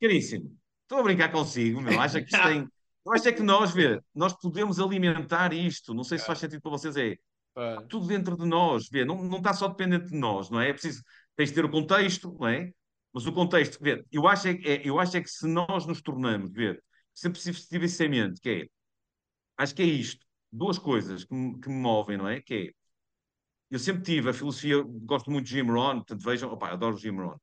[SPEAKER 2] caríssimo, estou a brincar consigo, meu, acha que isto tem. Eu acho é que nós, vê, nós podemos alimentar isto, não sei se faz sentido para vocês, é tudo dentro de nós, vê, não, não está só dependente de nós, não é? É preciso, tens de ter o contexto, não é? Mas o contexto, vê, eu acho é, é, eu acho é que se nós nos tornamos, vê, sempre se tive isso em mente, que é, acho que é isto, duas coisas que me, que me movem, não é? Que é, eu sempre tive a filosofia, gosto muito de Jim Rohn, portanto vejam, opa, adoro Jim Rohn.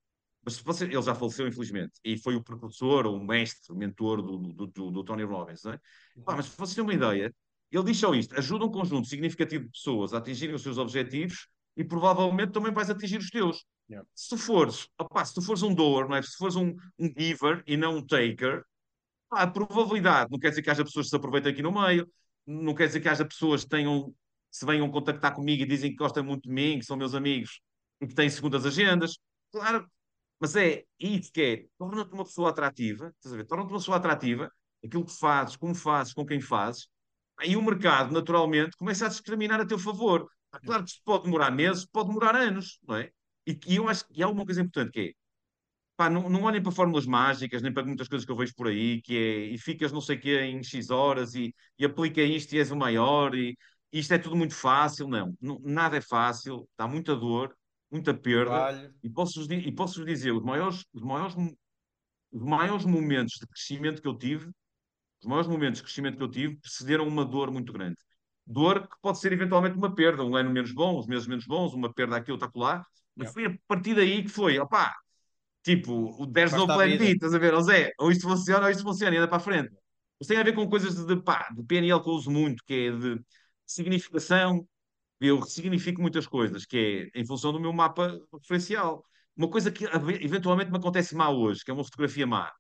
[SPEAKER 2] Mas você, ele já faleceu, infelizmente, e foi o precursor, o mestre, o mentor do, do, do, do Tony Robbins, não é? Pá, mas para vocês terem uma ideia, ele diz só isto: ajuda um conjunto significativo de pessoas a atingirem os seus objetivos e provavelmente também vais atingir os teus. Yeah. Se tu fores, opa, se tu fores um doer, não é? se tu fores um, um giver e não um taker, pá, a probabilidade, não quer dizer que haja pessoas que se aproveitem aqui no meio, não quer dizer que haja pessoas que tenham se venham contactar comigo e dizem que gostam muito de mim, que são meus amigos e que têm segundas agendas. Claro, mas é isso que é, torna-te uma pessoa atrativa, estás a ver? Torna-te uma pessoa atrativa, aquilo que fazes, como fazes, com quem fazes, aí o mercado, naturalmente, começa a discriminar a teu favor. Claro que isto pode demorar meses, pode demorar anos, não é? E, e eu acho que há uma coisa importante que é, pá, não, não olhem para fórmulas mágicas, nem para muitas coisas que eu vejo por aí, que é, e ficas não sei o quê em X horas, e, e aplica isto e és o maior, e, isto é tudo muito fácil, não. nada é fácil, dá muita dor, muita perda. E posso-vos e posso dizer, os maiores, os, maiores, os maiores momentos de crescimento que eu tive, os maiores momentos de crescimento que eu tive, precederam uma dor muito grande. Dor que pode ser eventualmente uma perda, um ano menos bom, uns meses menos bons, uma perda aqui, outra lá. Mas foi a partir daí que foi, opá, tipo, o there's no plan B, estás a ver? Ou Zé, ou isto funciona ou isto funciona, e anda para a frente. Isso tem a ver com coisas de, de, pá, de PNL que eu uso muito, que é de significação, eu significo muitas coisas, que é em função do meu mapa referencial. Uma coisa que eventualmente me acontece má hoje, que é uma fotografia má.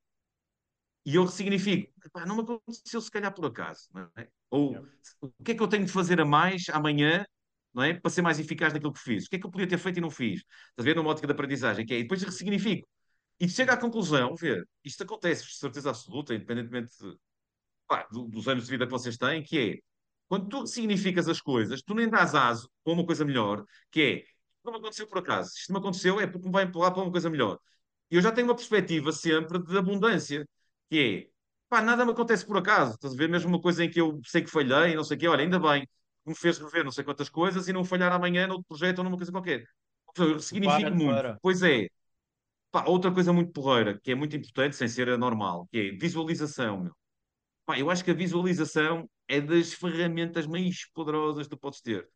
[SPEAKER 2] E eu ressignifico. Epá, não me aconteceu se calhar por acaso, é? Ou o que é que eu tenho de fazer a mais amanhã, não é? Para ser mais eficaz naquilo que fiz. O que é que eu podia ter feito e não fiz? Estás a ver numa ótica de aprendizagem, que é, e depois ressignifico. E chega à conclusão, ver, isto acontece de certeza absoluta, independentemente de- pá, do- dos anos de vida que vocês têm, que é, quando tu ressignificas as coisas, tu nem dás aso para uma coisa melhor, que é, não me aconteceu por acaso, isto me aconteceu é porque me vai empurrar para uma coisa melhor. E eu já tenho uma perspectiva sempre de abundância, que é, pá, nada me acontece por acaso, estás a ver? Mesmo uma coisa em que eu sei que falhei, não sei o quê, olha, ainda bem, me fez rever não sei quantas coisas e não falhar amanhã noutro projeto ou numa coisa qualquer.
[SPEAKER 3] Para,
[SPEAKER 2] muito.
[SPEAKER 3] para.
[SPEAKER 2] Pois é, pá, outra coisa muito porreira, que é muito importante, sem ser a normal, que é visualização, meu. Pá, eu acho que a visualização é das ferramentas mais poderosas que tu podes ter.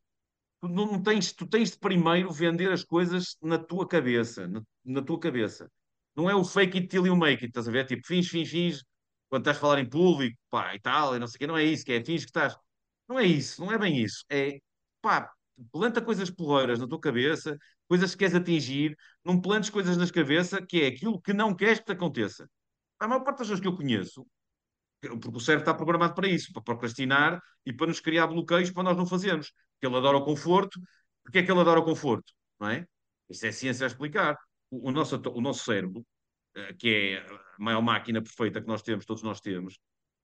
[SPEAKER 2] Tu não tens, tu tens de primeiro vender as coisas na tua cabeça, na, na tua cabeça. Não é o fake it till you make it, estás a ver? Tipo, fins, fins, fins, quando estás a falar em público, pá, e tal, e não sei o quê, não é isso, que é fins que estás. Não é isso, não é bem isso. É, pá, planta coisas porreiras na tua cabeça, coisas que queres atingir, não plantes coisas nas cabeça que é aquilo que não queres que te aconteça. A maior parte das pessoas que eu conheço porque o cérebro está programado para isso, para procrastinar e para nos criar bloqueios para nós não fazermos. Porque ele adora o conforto. Porque é que ele adora o conforto? Não é? Isso é ciência a explicar. O, o nosso, o nosso cérebro, eh, que é a maior máquina perfeita que nós temos, todos nós temos,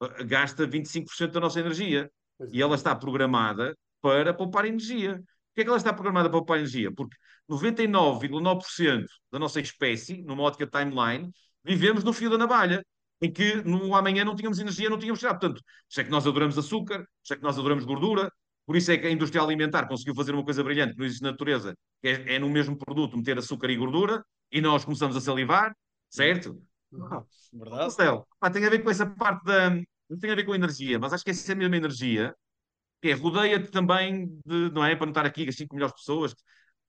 [SPEAKER 2] eh, gasta 25% da nossa energia. E ela está programada para poupar energia. Porquê é que ela está programada para poupar energia? Porque 99,9% da nossa espécie, numa ótica timeline, vivemos no fio da navalha em que no amanhã não tínhamos energia, não tínhamos nada. Portanto, por isso é que nós adoramos açúcar, isso é que nós adoramos gordura, por isso é que a indústria alimentar conseguiu fazer uma coisa brilhante que não existe na natureza, que é, é no mesmo produto meter açúcar e gordura, e nós começamos a salivar, certo?
[SPEAKER 3] Verdade?
[SPEAKER 2] Marcelo, pá, tem a ver com essa parte da. Não tem a ver com a energia, mas acho que essa é a mesma energia, que é rodeia-te também de, não é? Para não estar aqui as 5 melhores pessoas,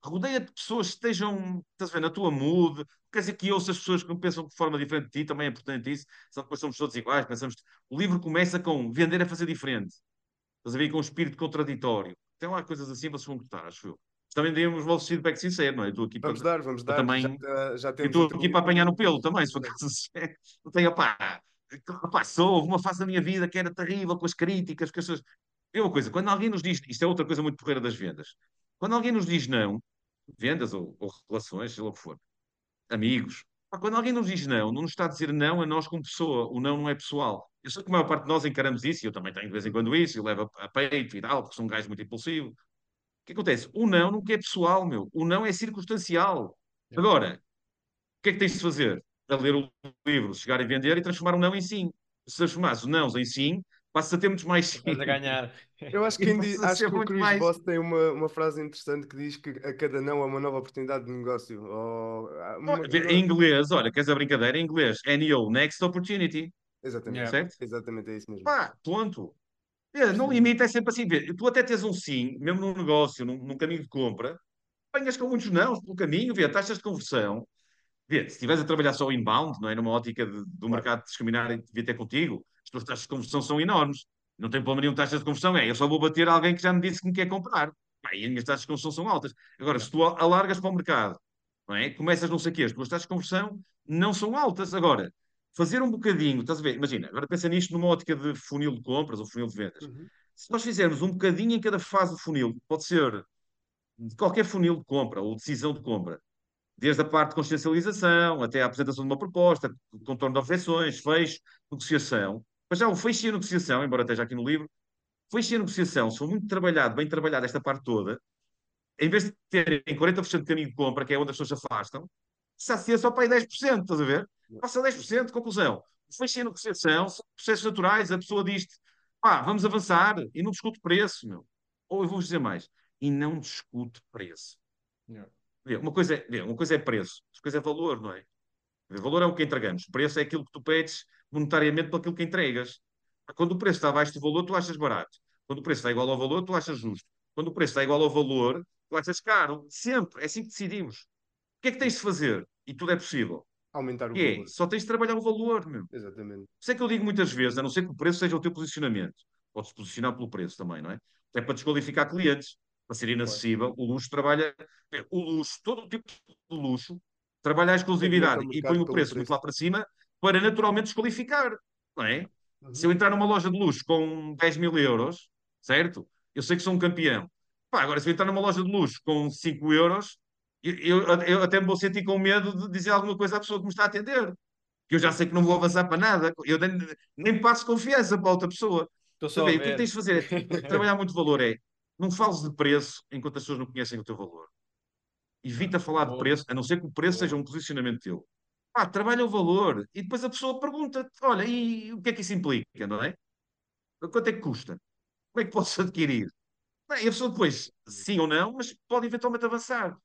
[SPEAKER 2] rodeia-te de pessoas que estejam, estás a ver, na tua mood, quer dizer que ouças pessoas que pensam de forma diferente de ti, também é importante isso, são depois somos todos iguais, pensamos, o livro começa com vender é fazer diferente, estás a ver, com um espírito contraditório, tem lá coisas assim, vocês vão gostar, acho eu. Também demos o vosso feedback sincero, não é? Eu Estou aqui para,
[SPEAKER 1] Vamos dar, vamos
[SPEAKER 2] para
[SPEAKER 1] dar.
[SPEAKER 2] também,
[SPEAKER 1] Já, já
[SPEAKER 2] eu estou aqui para apanhar no pelo também, se for caso não tenho, opá, opá, sou, houve uma fase da minha vida que era terrível com as críticas, com as pessoas... É uma coisa, quando alguém nos diz, isto é outra coisa muito porreira das vendas, quando alguém nos diz não, vendas ou, ou relações, seja lá o que for, amigos, pá, quando alguém nos diz não, não nos está a dizer não a nós como pessoa, o não não é pessoal. Eu sei que a maior parte de nós encaramos isso, e eu também tenho de vez em quando isso, eu levo a, a peito e tal, porque sou um gajo muito impulsivo. O que acontece? O não nunca é pessoal, meu. O não é circunstancial. Agora, o que é que tens de fazer? A ler o livro, chegar a vender e transformar o não em sim. Se transformares o não em sim, passas a ter muitos mais sim.
[SPEAKER 3] Estás a ganhar.
[SPEAKER 1] Eu acho que, acho que o Chris
[SPEAKER 2] mais.
[SPEAKER 1] Voss tem uma, uma frase interessante que diz que a cada não é uma nova oportunidade de negócio. Ou, há uma-
[SPEAKER 2] Em inglês, olha, queres a brincadeira? Em inglês, NO, Next Opportunity.
[SPEAKER 1] Exatamente,
[SPEAKER 3] Yeah.
[SPEAKER 2] Certo?
[SPEAKER 1] exatamente, é isso mesmo.
[SPEAKER 2] Pá, ponto. É, no limite é sempre assim. Vê, tu até tens um sim, mesmo num negócio, num, num caminho de compra, apanhas com muitos nãos pelo caminho, vê, taxas de conversão. Vê, se estiveres a trabalhar só inbound, não é? Numa ótica de- do mercado discriminar e devia ter contigo, as tuas taxas de conversão são enormes. Não tem problema nenhum de taxas de conversão, é, eu só vou bater alguém que já me disse que me quer comprar. E as minhas taxas de conversão são altas. Agora, se tu alargas para o mercado, não é? Começas não sei o quê, as tuas taxas de conversão não são altas. Agora, fazer um bocadinho, estás a ver? Imagina, agora pensa nisto numa ótica de funil de compras ou funil de vendas.
[SPEAKER 1] Uhum.
[SPEAKER 2] Se nós fizermos um bocadinho em cada fase do funil, pode ser de qualquer funil de compra ou decisão de compra, desde a parte de consciencialização até a apresentação de uma proposta, contorno de objeções, fecho, negociação. Mas já o fecho e a negociação, embora esteja aqui no livro, fecho e a negociação, se for muito trabalhado, bem trabalhado esta parte toda, em vez de terem 40% de caminho de compra, que é onde as pessoas se afastam, se associa só para aí 10%, estás a ver? Passa 10%, conclusão. E a negociação são processos naturais, a pessoa diz-te, pá, vamos avançar, e não discute preço, meu. Ou eu vou dizer mais, e não discute preço.
[SPEAKER 3] Yeah.
[SPEAKER 2] Uma coisa é, uma coisa é preço, outra coisa é valor, não é? Valor é o que entregamos, preço é aquilo que tu pedes monetariamente para aquilo que entregas. Quando o preço está abaixo do valor, tu achas barato. Quando o preço está igual ao valor, tu achas justo. Quando o preço está igual ao valor, tu achas caro. Sempre. É assim que decidimos. O que é que tens de fazer? E tudo é possível.
[SPEAKER 1] Aumentar o
[SPEAKER 2] Que é,
[SPEAKER 1] valor.
[SPEAKER 2] só tens de trabalhar o valor, meu.
[SPEAKER 1] Exatamente.
[SPEAKER 2] Por isso é que eu digo muitas vezes, a não ser que o preço seja o teu posicionamento. Podes posicionar pelo preço também, não é? Até para desqualificar clientes, para ser inacessível. O luxo trabalha. O luxo, todo o tipo de luxo, trabalha a exclusividade e põe o
[SPEAKER 1] pelo
[SPEAKER 2] preço muito
[SPEAKER 1] preço.
[SPEAKER 2] lá para cima para naturalmente desqualificar, não é? Se eu entrar numa loja de luxo com 10 mil euros, certo? Eu sei que sou um campeão. Pá, agora, se eu entrar numa loja de luxo com 5 euros, eu, eu, até me vou sentir com medo de dizer alguma coisa à pessoa que me está a atender. Que eu já sei que não vou avançar para nada. Eu nem, nem passo confiança para outra pessoa. Sabe, o que é tens de fazer? é trabalhar muito valor. É não fales de preço enquanto as pessoas não conhecem o teu valor. Evita falar de preço, a não ser que o preço seja um posicionamento teu. Pá, trabalha o valor. E depois a pessoa pergunta olha, e o que é que isso implica, não é? Quanto é que custa? Como é que posso adquirir? Bem, e a pessoa depois, sim ou não, mas pode eventualmente avançar.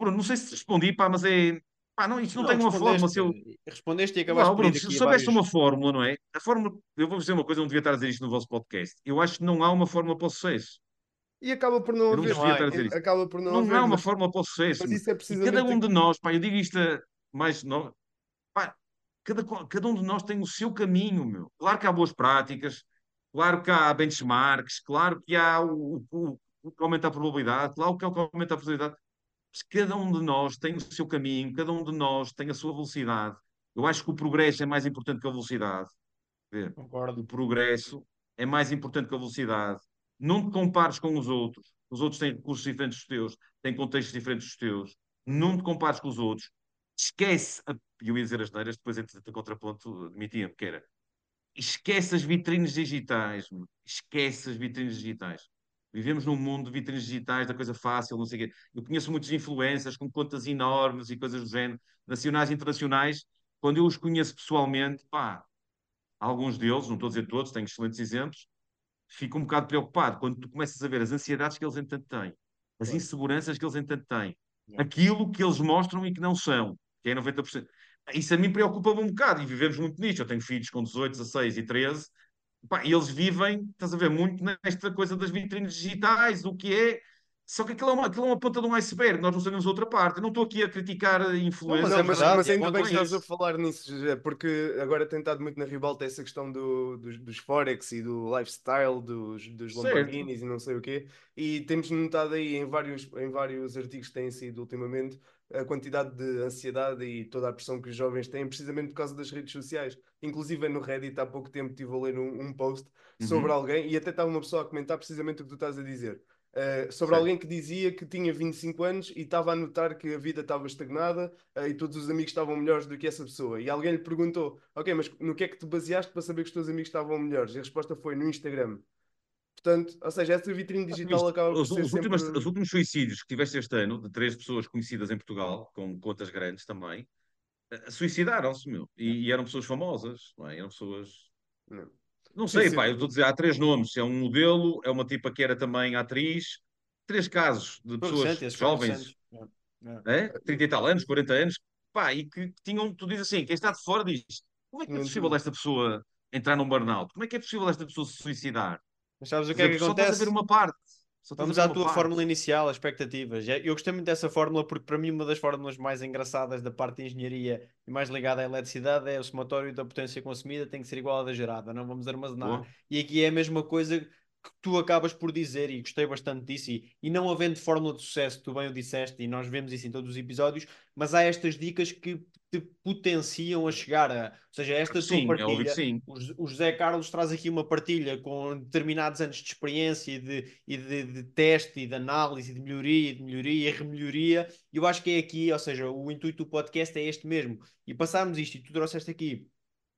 [SPEAKER 2] Bruno, não sei se respondi, pá, mas é. Pá, não, isto não, tem uma fórmula. Se eu...
[SPEAKER 3] respondeste, respondeste e acabaste por
[SPEAKER 2] Bruno, se soubesse
[SPEAKER 3] vários...
[SPEAKER 2] uma fórmula, não é? A fórmula, eu vou dizer uma coisa, eu não devia estar a dizer isto no vosso podcast. Eu acho que não há uma fórmula para o sucesso.
[SPEAKER 1] E acaba por não
[SPEAKER 2] não
[SPEAKER 1] haver.
[SPEAKER 2] dizer isto.
[SPEAKER 1] Acaba por não,
[SPEAKER 2] Não
[SPEAKER 1] haver.
[SPEAKER 2] há uma
[SPEAKER 1] mas,
[SPEAKER 2] fórmula para o sucesso.
[SPEAKER 1] mas isso é precisamente.
[SPEAKER 2] cada um de nós, pá, eu digo isto a mais novo, pá, cada, cada um de nós tem o seu caminho, meu. Claro que há boas práticas, claro que há benchmarks, claro que há o, o, o que aumenta a probabilidade, claro que é o que aumenta a probabilidade. Cada um de nós tem o seu caminho, cada um de nós tem a sua velocidade. Eu acho que o progresso é mais importante que a velocidade.
[SPEAKER 3] Concordo.
[SPEAKER 2] O progresso é mais importante que a velocidade. Não te compares com os outros. Os outros têm recursos diferentes dos teus, têm contextos diferentes dos teus. Não te compares com os outros. Esquece. A... Eu ia dizer as neiras, depois, entre a contraponto, admitia-me que era. Esquece as vitrines digitais. Esquece as vitrines digitais. Vivemos num mundo de vitrines digitais, da coisa fácil, não sei o quê. Eu conheço muitos influencers com contas enormes e coisas do género, nacionais e internacionais. Quando eu os conheço pessoalmente, pá, alguns deles, não estou a dizer todos, tenho excelentes exemplos, fico um bocado preocupado quando tu começas a ver as ansiedades que eles entanto têm, as inseguranças que eles entanto têm, aquilo que eles mostram e que não são, que é 90%. Isso a mim preocupa-me um bocado e vivemos muito nisto. Eu tenho filhos com 18, 16 e 13, pá, e eles vivem, estás a ver, muito nesta coisa das vitrines digitais, o que é. Só que aquilo é, uma, aquilo é uma ponta de um iceberg, nós não sabemos outra parte. Eu não estou aqui a criticar influências.
[SPEAKER 3] mas é
[SPEAKER 1] mas, mas ainda bem que estás a falar nisso, porque agora tem estado muito na ribalta essa questão do, dos, dos Forex e do lifestyle, dos, dos. Lamborghinis e não sei o quê. E temos notado aí em vários, em vários artigos que têm sido ultimamente a quantidade de ansiedade e toda a pressão que os jovens têm, precisamente por causa das redes sociais. Inclusive no Reddit, há pouco tempo estive a ler um, um post sobre
[SPEAKER 2] Uhum.
[SPEAKER 1] alguém e até estava uma pessoa a comentar precisamente o que tu estás a dizer. Uh, sobre
[SPEAKER 2] Certo.
[SPEAKER 1] alguém que dizia que tinha 25 anos e estava a notar que a vida estava estagnada uh, e todos os amigos estavam melhores do que essa pessoa. E alguém lhe perguntou: Ok, mas no que é que te baseaste para saber que os teus amigos estavam melhores? E a resposta foi: No Instagram. Portanto, ou seja, essa vitrine digital acaba por
[SPEAKER 2] os,
[SPEAKER 1] ser
[SPEAKER 2] os
[SPEAKER 1] sempre.
[SPEAKER 2] últimos, os últimos suicídios que tiveste este ano, de três pessoas conhecidas em Portugal, com contas grandes também, eh, suicidaram-se, meu. E, e eram pessoas famosas, não é? Eram pessoas.
[SPEAKER 1] Não.
[SPEAKER 2] Não sei,
[SPEAKER 1] Suicídio.
[SPEAKER 2] pá, eu estou a dizer, há três nomes. É um modelo, é uma tipa que era também atriz. Três casos de pessoas
[SPEAKER 3] foram
[SPEAKER 2] jovens, é? 30 e tal anos, 40 anos, pá, e que tinham, tu dizes assim, quem está de fora diz, como é que é possível esta pessoa entrar num burnout? Como é que é possível esta pessoa se suicidar?
[SPEAKER 3] Mas sabes o que é
[SPEAKER 2] dizer,
[SPEAKER 3] que
[SPEAKER 2] só estás a
[SPEAKER 3] acontece?
[SPEAKER 2] ver uma parte.
[SPEAKER 3] Vamos à tua
[SPEAKER 2] parte.
[SPEAKER 3] fórmula inicial, as expectativas. É, Eu gostei muito dessa fórmula porque para mim uma das fórmulas mais engraçadas da parte de engenharia e mais ligada à eletricidade é o somatório da potência consumida tem que ser igual à da gerada, não vamos armazenar.
[SPEAKER 2] Boa.
[SPEAKER 3] E aqui é a mesma coisa que tu acabas por dizer e gostei bastante disso e, e não havendo fórmula de sucesso, tu bem o disseste e nós vemos isso em todos os episódios, mas há estas dicas que te potenciam a chegar a, ou seja, esta
[SPEAKER 2] Sim,
[SPEAKER 3] tua
[SPEAKER 2] é
[SPEAKER 3] partilha,
[SPEAKER 2] sim.
[SPEAKER 3] o, José- o José Carlos traz aqui uma partilha com determinados anos de experiência e de, e de, de teste e de análise, e de melhoria, e de melhoria e remelhoria. E eu acho que é aqui, ou seja, o intuito do podcast é este mesmo. E passarmos isto, e tu trouxeste aqui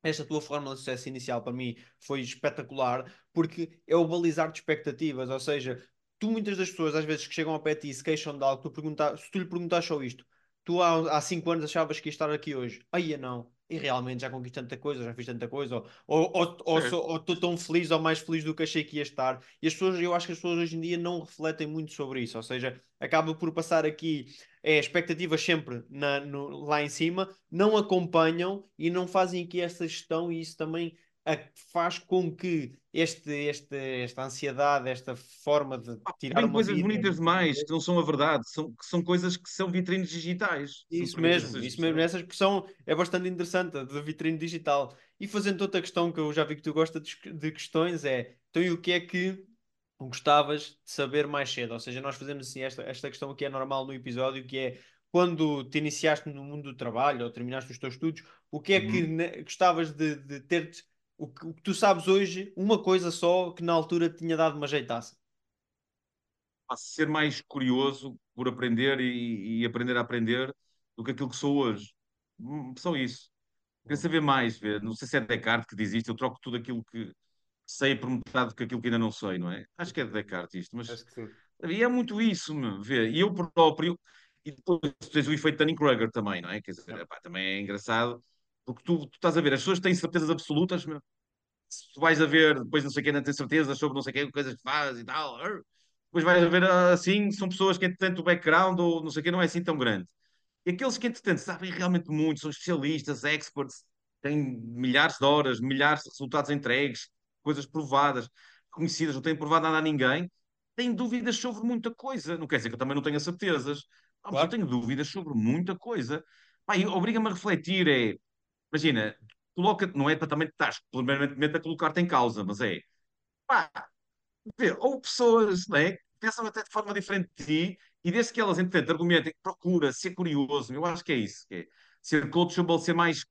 [SPEAKER 3] esta tua fórmula de sucesso inicial para mim foi espetacular, porque é o balizar de expectativas, ou seja, tu muitas das pessoas às vezes que chegam ao pé de e se queixam de algo, tu se tu lhe perguntas só isto, tu há, há cinco anos achavas que ia estar aqui hoje, aí não, e realmente já conquistei tanta coisa, já fiz tanta coisa, ou ou- ou- sou- ou estou tão feliz ou mais feliz do que achei que ia estar. E as pessoas, eu acho que as pessoas hoje em dia não refletem muito sobre isso, ou seja, acaba por passar aqui é, expectativas sempre na- no- lá em cima, não acompanham e não fazem aqui essa gestão, e isso também a- faz com que este, este, esta ansiedade, esta forma de tirar
[SPEAKER 2] Tem
[SPEAKER 3] uma
[SPEAKER 2] coisas
[SPEAKER 3] vida-
[SPEAKER 2] bonitas demais que não são a verdade, são, que são coisas que são vitrines digitais.
[SPEAKER 3] Isso mesmo, isso mesmo.
[SPEAKER 2] expressão.
[SPEAKER 3] Essa expressão é bastante interessante, a da vitrine digital. E fazendo outra questão que eu já vi que tu gosta de, de questões é, então e o que é que gostavas de saber mais cedo? Ou seja, nós fazemos assim esta, esta questão que é normal no episódio, que é quando te iniciaste no mundo do trabalho ou terminaste os teus estudos, o que é que
[SPEAKER 2] Uhum.
[SPEAKER 3] gostavas de, de ter o que, o que tu sabes hoje, uma coisa só que na altura te tinha dado uma jeitaça?
[SPEAKER 2] a ser mais curioso por aprender e, e aprender a aprender do que aquilo que sou hoje. Hum, Só isso. Queria saber mais, ver. Não sei se é Descartes que diz isto, eu troco tudo aquilo que sei por metade do que aquilo que ainda não sei, não é? Acho que é de Descartes isto, mas
[SPEAKER 1] Acho que sim.
[SPEAKER 2] e é muito isso, meu, vê. E eu próprio, e depois tens o efeito Dunning-Kruger também, não é? Quer dizer, epá, também é engraçado, porque tu, tu estás a ver, as pessoas têm certezas absolutas, meu. Se tu vais a ver, depois não sei quem não tem certezas sobre não sei quem, coisas que faz e tal, depois vais a ver assim, são pessoas que entretanto o background ou não sei o quê não é assim tão grande. E aqueles que, entretanto, sabem realmente muito, são especialistas, experts, têm milhares de horas, milhares de resultados entregues, coisas provadas, conhecidas, não têm provado nada a ninguém, têm dúvidas sobre muita coisa. Não quer dizer que eu também não tenha certezas, Ah, mas eu tenho dúvidas sobre muita coisa. Obriga-me a refletir, é, imagina, coloca, não é para também estás primeiramente a colocar-te em causa, mas é, pá, vê, ou pessoas, não é, pensam até de forma diferente de ti, e desde que elas, entretanto, argumentem, procura ser curioso, eu acho que é isso, que é ser coachable, ser mais,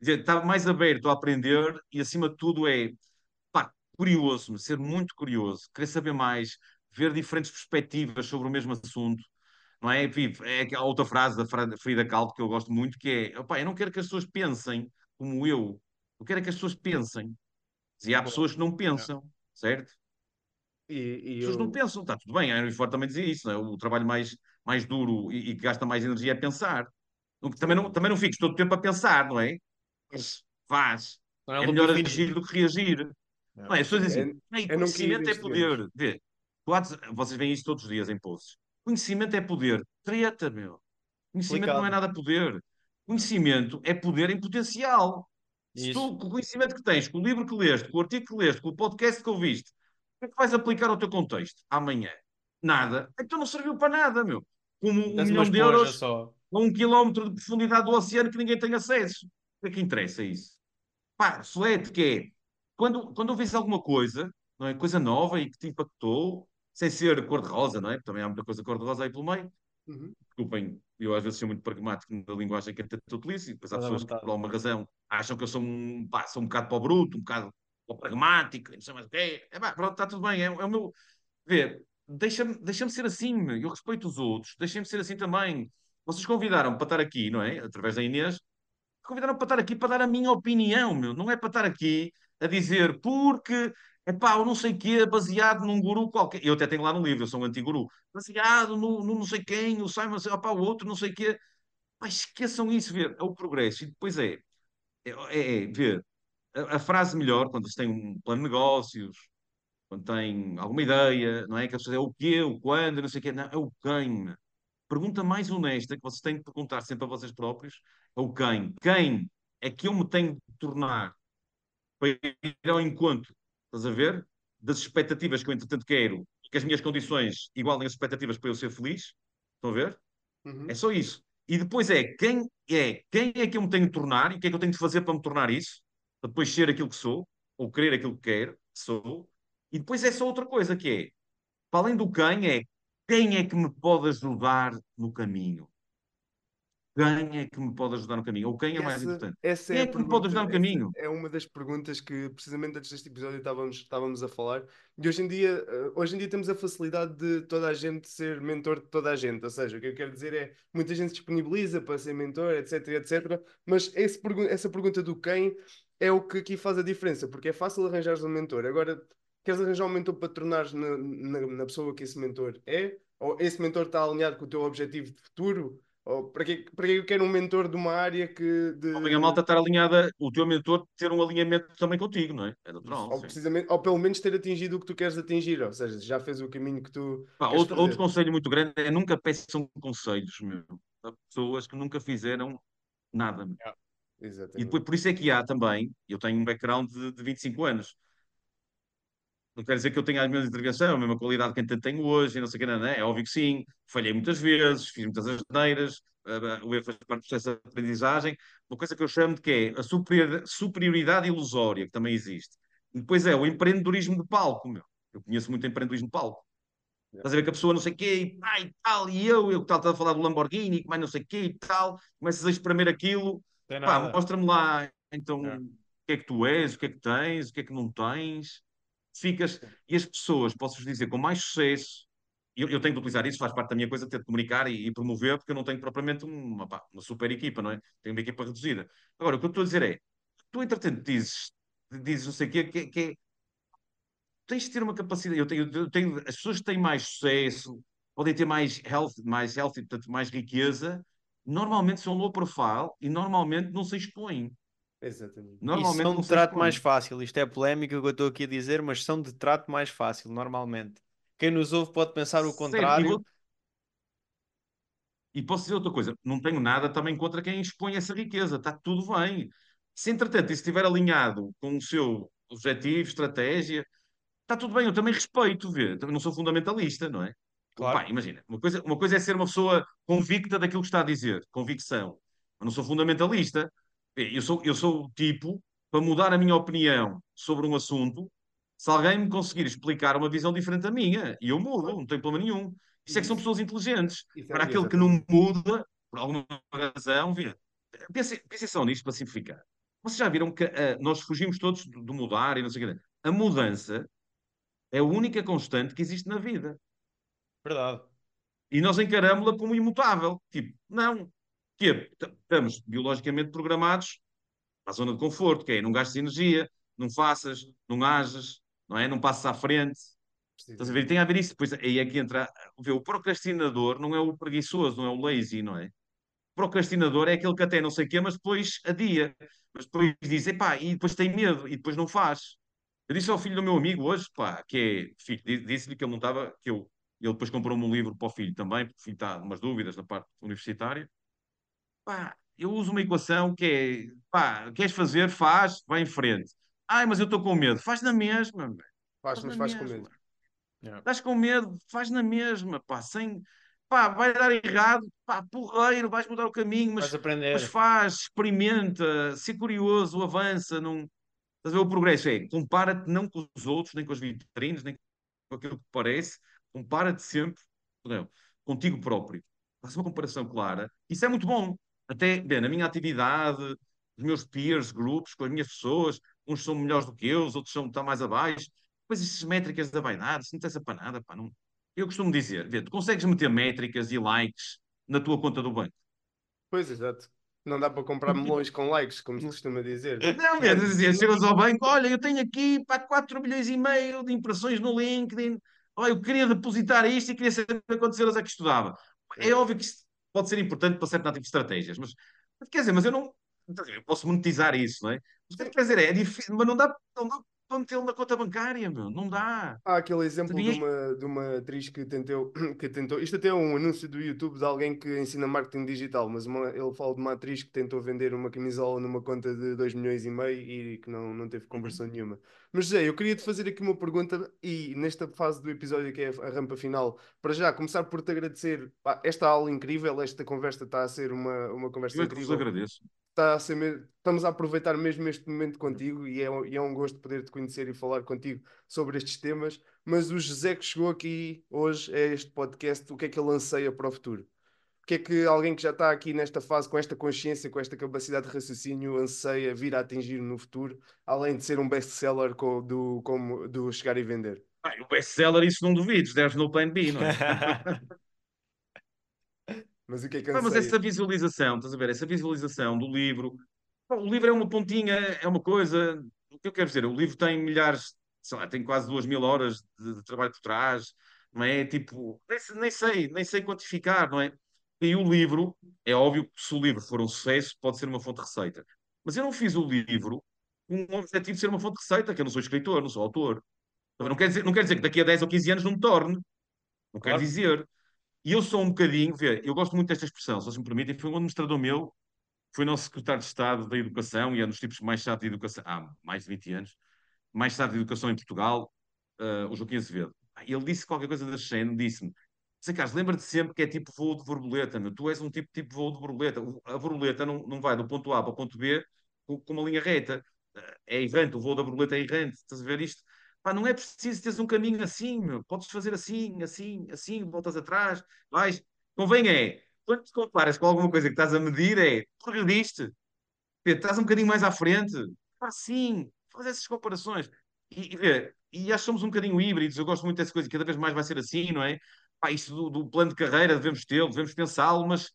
[SPEAKER 2] estar mais aberto a aprender e, acima de tudo, é, pá, curioso, ser muito curioso, querer saber mais, ver diferentes perspectivas sobre o mesmo assunto, não é? É aquela outra frase da Frida Kahlo que eu gosto muito, que é, eu não quero que as pessoas pensem como eu, eu quero é que as pessoas pensem. E há pessoas que não pensam, certo?
[SPEAKER 1] E, e
[SPEAKER 2] As pessoas não
[SPEAKER 1] eu,
[SPEAKER 2] pensam, está tudo bem. A Henry Ford também dizia isso, não é? O trabalho mais, mais duro e, e que gasta mais energia é pensar. Não- Também não, também não fiques todo o tempo a pensar, não é? Mas faz.
[SPEAKER 3] Não é
[SPEAKER 2] É melhor agir do que reagir. Não é? As pessoas dizem assim, "Ei,
[SPEAKER 1] é não cair
[SPEAKER 2] conhecimento é poder. Vê, vocês veem isso todos os dias em posts. Conhecimento é poder. Treta, meu. Conhecimento não é nada poder. Conhecimento é poder em potencial. Se tu, com o conhecimento que tens, com o livro que leste, com o artigo que leste, com o podcast que ouviste, o que é que vais aplicar ao teu contexto amanhã? Nada. Então não serviu para nada, meu. Como um
[SPEAKER 3] Dás
[SPEAKER 2] milhão de euros
[SPEAKER 3] só.
[SPEAKER 2] a um quilómetro de profundidade do oceano que ninguém tem acesso. O que é que interessa isso? Pá, reflete que é, quando, quando ouvis alguma coisa, não é? Coisa nova e que te impactou, sem ser cor-de-rosa, não é? Porque também há muita coisa cor-de-rosa aí pelo meio.
[SPEAKER 1] Uhum.
[SPEAKER 2] Desculpem, eu às vezes sou muito pragmático na linguagem que eu utilizo, e depois há pessoas que, por alguma razão, acham que eu sou um, pá, sou um bocado para o bruto, um bocado para o pragmático, não sei mais o quê. É pá, pronto, está tudo bem, é, é o meu... Vê, deixa-me deixa ser assim, eu respeito os outros, deixem-me ser assim também. Vocês convidaram para estar aqui, não é? Através da Inês, convidaram para estar aqui para dar a minha opinião, meu. Não é para estar aqui a dizer porque, epá, eu não sei o quê, baseado num guru qualquer. Eu até tenho lá no livro, eu sou um anti-guru. Baseado no, no não sei quem, o Simon, opá, o outro, não sei o quê. Pá, esqueçam isso, ver. É o progresso. E depois é, é, é, é ver. A, a frase melhor, quando se tem um plano de negócios, quando tem alguma ideia, não é? Que a é o quê, o quando, não sei o quê. Não, é o quem. Pergunta mais honesta que vocês têm que perguntar sempre a vocês próprios é o quem. Quem é que eu me tenho de tornar para ir ao encontro, estás a ver? Das expectativas que eu, entretanto, quero e que as minhas condições igualem as expectativas para eu ser feliz. Estão a ver?
[SPEAKER 1] Uhum.
[SPEAKER 2] É só isso. E depois é quem é, quem é que eu me tenho de tornar e o que é que eu tenho de fazer para me tornar isso, para depois ser aquilo que sou, ou querer aquilo que quero, que sou. E depois é só outra coisa que é, para além do quem, é quem é que me pode ajudar no caminho? Quem é que me pode ajudar no caminho? Ou quem é mais
[SPEAKER 1] Essa,
[SPEAKER 2] importante?
[SPEAKER 1] essa
[SPEAKER 2] Quem
[SPEAKER 1] é
[SPEAKER 2] é que me pode
[SPEAKER 1] pergunta,
[SPEAKER 2] ajudar no caminho?
[SPEAKER 1] é uma das perguntas que precisamente antes deste episódio estávamos, estávamos a falar. E hoje em dia, eh, hoje em dia temos a facilidade de toda a gente ser mentor de toda a gente. Ou seja, o que eu quero dizer é muita gente se disponibiliza para ser mentor, etc, etc. Mas esse essa pergunta do quem é o que aqui faz a diferença, porque é fácil arranjares um mentor. Agora, queres arranjar um mentor para tornares na, na, na pessoa que esse mentor é? Ou esse mentor está alinhado com o teu objetivo de futuro? Ou para que, para que eu quero um mentor de uma área que de,
[SPEAKER 2] Convém a malta estar alinhada, o teu mentor ter um alinhamento também contigo, não é? É natural,
[SPEAKER 1] ou, precisamente, ou pelo menos ter atingido o que tu queres atingir, ou seja, já fez o caminho que tu
[SPEAKER 2] Pá, outro,
[SPEAKER 1] fazer.
[SPEAKER 2] outro conselho muito grande é nunca peçam conselhos, meu, a pessoas que nunca fizeram nada. meu. E depois, por isso é que há também, eu tenho um background de, de 25 anos. Não quer dizer que eu tenha a mesma intervenção, a mesma qualidade que eu tenho hoje, e não sei o que, não, não é? É óbvio que sim. Falhei muitas vezes, fiz muitas asneiras, uh, o erro faz parte do processo de aprendizagem. Uma coisa que eu chamo de que é a superior- superioridade ilusória, que também existe. E depois é o empreendedorismo de palco, meu. Eu conheço muito empreendedorismo de palco. Estás a ver que a pessoa não sei o quê, e, ah, e tal, e eu, eu que estava a falar do Lamborghini, que mais não sei o quê e tal, começas a espremer aquilo, pá, mostra-me lá, então, o que é que tu és, o que é que tens, o que é que não tens, ficas, e as pessoas, posso-vos dizer, com mais sucesso, eu, eu tenho de utilizar isso, faz parte da minha coisa, ter de comunicar e, e promover, porque eu não tenho propriamente uma, pá, uma super equipa, não é? Tenho uma equipa reduzida. Agora, o que eu estou a dizer é, tu, entretanto, dizes, dizes não sei o quê, que, que é tens de ter uma capacidade. Eu tenho, eu tenho, as pessoas que têm mais sucesso, podem ter mais health, mais healthy, portanto, mais riqueza, normalmente são low profile e normalmente não se expõem.
[SPEAKER 1] Exatamente.
[SPEAKER 3] E
[SPEAKER 2] Normalmente
[SPEAKER 3] são de trato mais fácil. Isto é polémico o que eu estou aqui a dizer, mas são de trato mais fácil, normalmente. Quem nos ouve pode pensar o contrário.
[SPEAKER 2] e posso dizer outra coisa, não tenho nada também contra quem expõe essa riqueza, está tudo bem. Se entretanto isso estiver alinhado com o seu objetivo, estratégia, está tudo bem, eu também respeito, vê, não sou fundamentalista, não é?
[SPEAKER 3] Claro.
[SPEAKER 2] Pá, imagina, uma coisa, uma coisa é ser uma pessoa convicta daquilo que está a dizer, convicção. Eu não sou fundamentalista. Eu sou, eu sou o tipo para mudar a minha opinião sobre um assunto, se alguém me conseguir explicar uma visão diferente da minha, e eu mudo, não tenho problema nenhum. Isso é que são pessoas inteligentes.
[SPEAKER 1] é-
[SPEAKER 2] Para aquele que não muda, por alguma razão, vê. Pensem, pensem só nisto para simplificar. Vocês já viram que ah, nós fugimos todos do, do mudar e não sei o quê. A mudança é a única constante que existe na vida.
[SPEAKER 3] Verdade.
[SPEAKER 2] E nós encaramos-la como imutável. Tipo, não. Que estamos biologicamente programados para a zona de conforto, que é não gastes energia, não faças, não ajas, não é? Não passes à frente. Estás a ver? Tem a ver isso. Depois aí é que entra. Vê, o procrastinador não é o preguiçoso, não é o lazy, não é? O procrastinador é aquele que até não sei o quê, mas depois adia. Mas depois diz, epá, e depois tem medo, e depois não faz. Eu disse ao filho do meu amigo hoje, pá, que é filho, di- disse-lhe que ele não estava, que eu, ele depois comprou-me um livro para o filho também, porque o filho está umas dúvidas na parte universitária. Pá, eu uso uma equação que é, pá, queres fazer, faz, vai em frente. Ai, mas eu estou com medo. Faz na mesma.
[SPEAKER 1] Faz,
[SPEAKER 2] faz
[SPEAKER 1] mas faz com
[SPEAKER 2] mesma.
[SPEAKER 1] medo.
[SPEAKER 3] Yeah.
[SPEAKER 2] Estás com medo, faz na mesma, pá, sem, pá, vai dar errado, pá, porreiro, vais mudar o caminho, mas mas faz, experimenta, ser curioso, avança. Não... Estás a ver? O progresso é compara-te não com os outros, nem com as vitrines, nem com aquilo que parece, compara-te sempre não, contigo próprio. Faz uma comparação clara. Isso é muito bom. Até, bem, na minha atividade, os meus peers, grupos, com as minhas pessoas, uns são melhores do que eu, os outros são estão mais abaixo. Depois essas métricas da vaidade, isso não interessa para nada, pá, não... Eu costumo dizer, vê, tu consegues meter métricas e likes na tua conta do banco.
[SPEAKER 1] Pois, exato. Não dá para comprar melões com likes, como se costuma dizer.
[SPEAKER 2] Não, mesmo, dizer, chegas ao banco, olha, eu tenho aqui para 4 milhões e meio de impressões no LinkedIn, olha, eu queria depositar isto e queria saber quantos euros é que estudava. É
[SPEAKER 1] É.
[SPEAKER 2] óbvio que isto pode ser importante para certo tipo de estratégias, mas quer dizer, mas eu não eu posso monetizar isso, não é? Mas, quer dizer, é difícil, mas não dá, não dá para metê-lo na conta bancária, meu, não dá.
[SPEAKER 1] Há aquele exemplo de uma, de uma atriz que tentou, que tentou. Isto até é um anúncio do YouTube de alguém que ensina marketing digital, mas uma- ele fala de uma atriz que tentou vender uma camisola numa conta de 2 milhões e meio e que não, não teve conversão nenhuma. Mas José, eu queria te fazer aqui uma pergunta e nesta fase do episódio que é a rampa final, para já começar por te agradecer pá, esta aula incrível, esta conversa está a ser uma, uma conversa
[SPEAKER 2] Eu é que vos
[SPEAKER 1] incrível.
[SPEAKER 2] agradeço.
[SPEAKER 1] Está a ser estamos a aproveitar mesmo este momento contigo e é, um- e é um gosto poder te conhecer e falar contigo sobre estes temas. Mas o José que chegou aqui hoje a este podcast, o que é que ele anseia para o futuro? O que é que alguém que já está aqui nesta fase, com esta consciência, com esta capacidade de raciocínio, anseia vir a atingir no futuro, além de ser um best-seller co- do, como, do Chegar e Vender?
[SPEAKER 2] Ah, o best-seller, isso não duvides, deves no plan B, não é?
[SPEAKER 1] Mas o que é que
[SPEAKER 2] Pá, mas essa visualização, estás a ver? Essa visualização do livro. o livro é uma pontinha, é uma coisa. O que eu quero dizer? O livro tem milhares, sei lá, tem quase duas mil horas de, de trabalho por trás, não é? Tipo, nem, nem sei, nem sei quantificar, não é? E o livro, é óbvio que se o livro for um sucesso, pode ser uma fonte de receita. Mas eu não fiz o livro com o objetivo de ser uma fonte de receita, que eu não sou escritor, não sou autor. Não quer dizer, não quer dizer que daqui a 10 ou 15 anos não me torne. Não quer
[SPEAKER 3] Claro.
[SPEAKER 2] dizer. E eu sou um bocadinho, vê, eu gosto muito desta expressão, se me permitem, foi um administrador meu, foi nosso secretário de Estado da Educação e é um dos tipos mais chato de educação, há mais de 20 anos, mais chato de educação em Portugal, ah, o Joaquim Azevedo. Ele disse qualquer coisa da Xene, disse-me, Zé Carlos, lembra-te sempre que é tipo voo de borboleta, meu. tu és um tipo, tipo voo de borboleta. A borboleta não, não vai do ponto A para o ponto B com, com uma linha reta. Ah, É errante, o voo da borboleta é errante. Estás a ver isto? Pá, não é preciso teres um caminho assim, meu. Podes fazer assim, assim, assim, voltas atrás, vais. Convém é, quando te comparas com alguma coisa que estás a medir, é progrediste, estás um bocadinho mais à frente. Pá, sim, faz essas comparações. E, e, e acho que somos um bocadinho híbridos, eu gosto muito dessa coisa, cada vez mais vai ser assim, não é? Pá, isto do, do plano de carreira devemos tê-lo, devemos pensá-lo, mas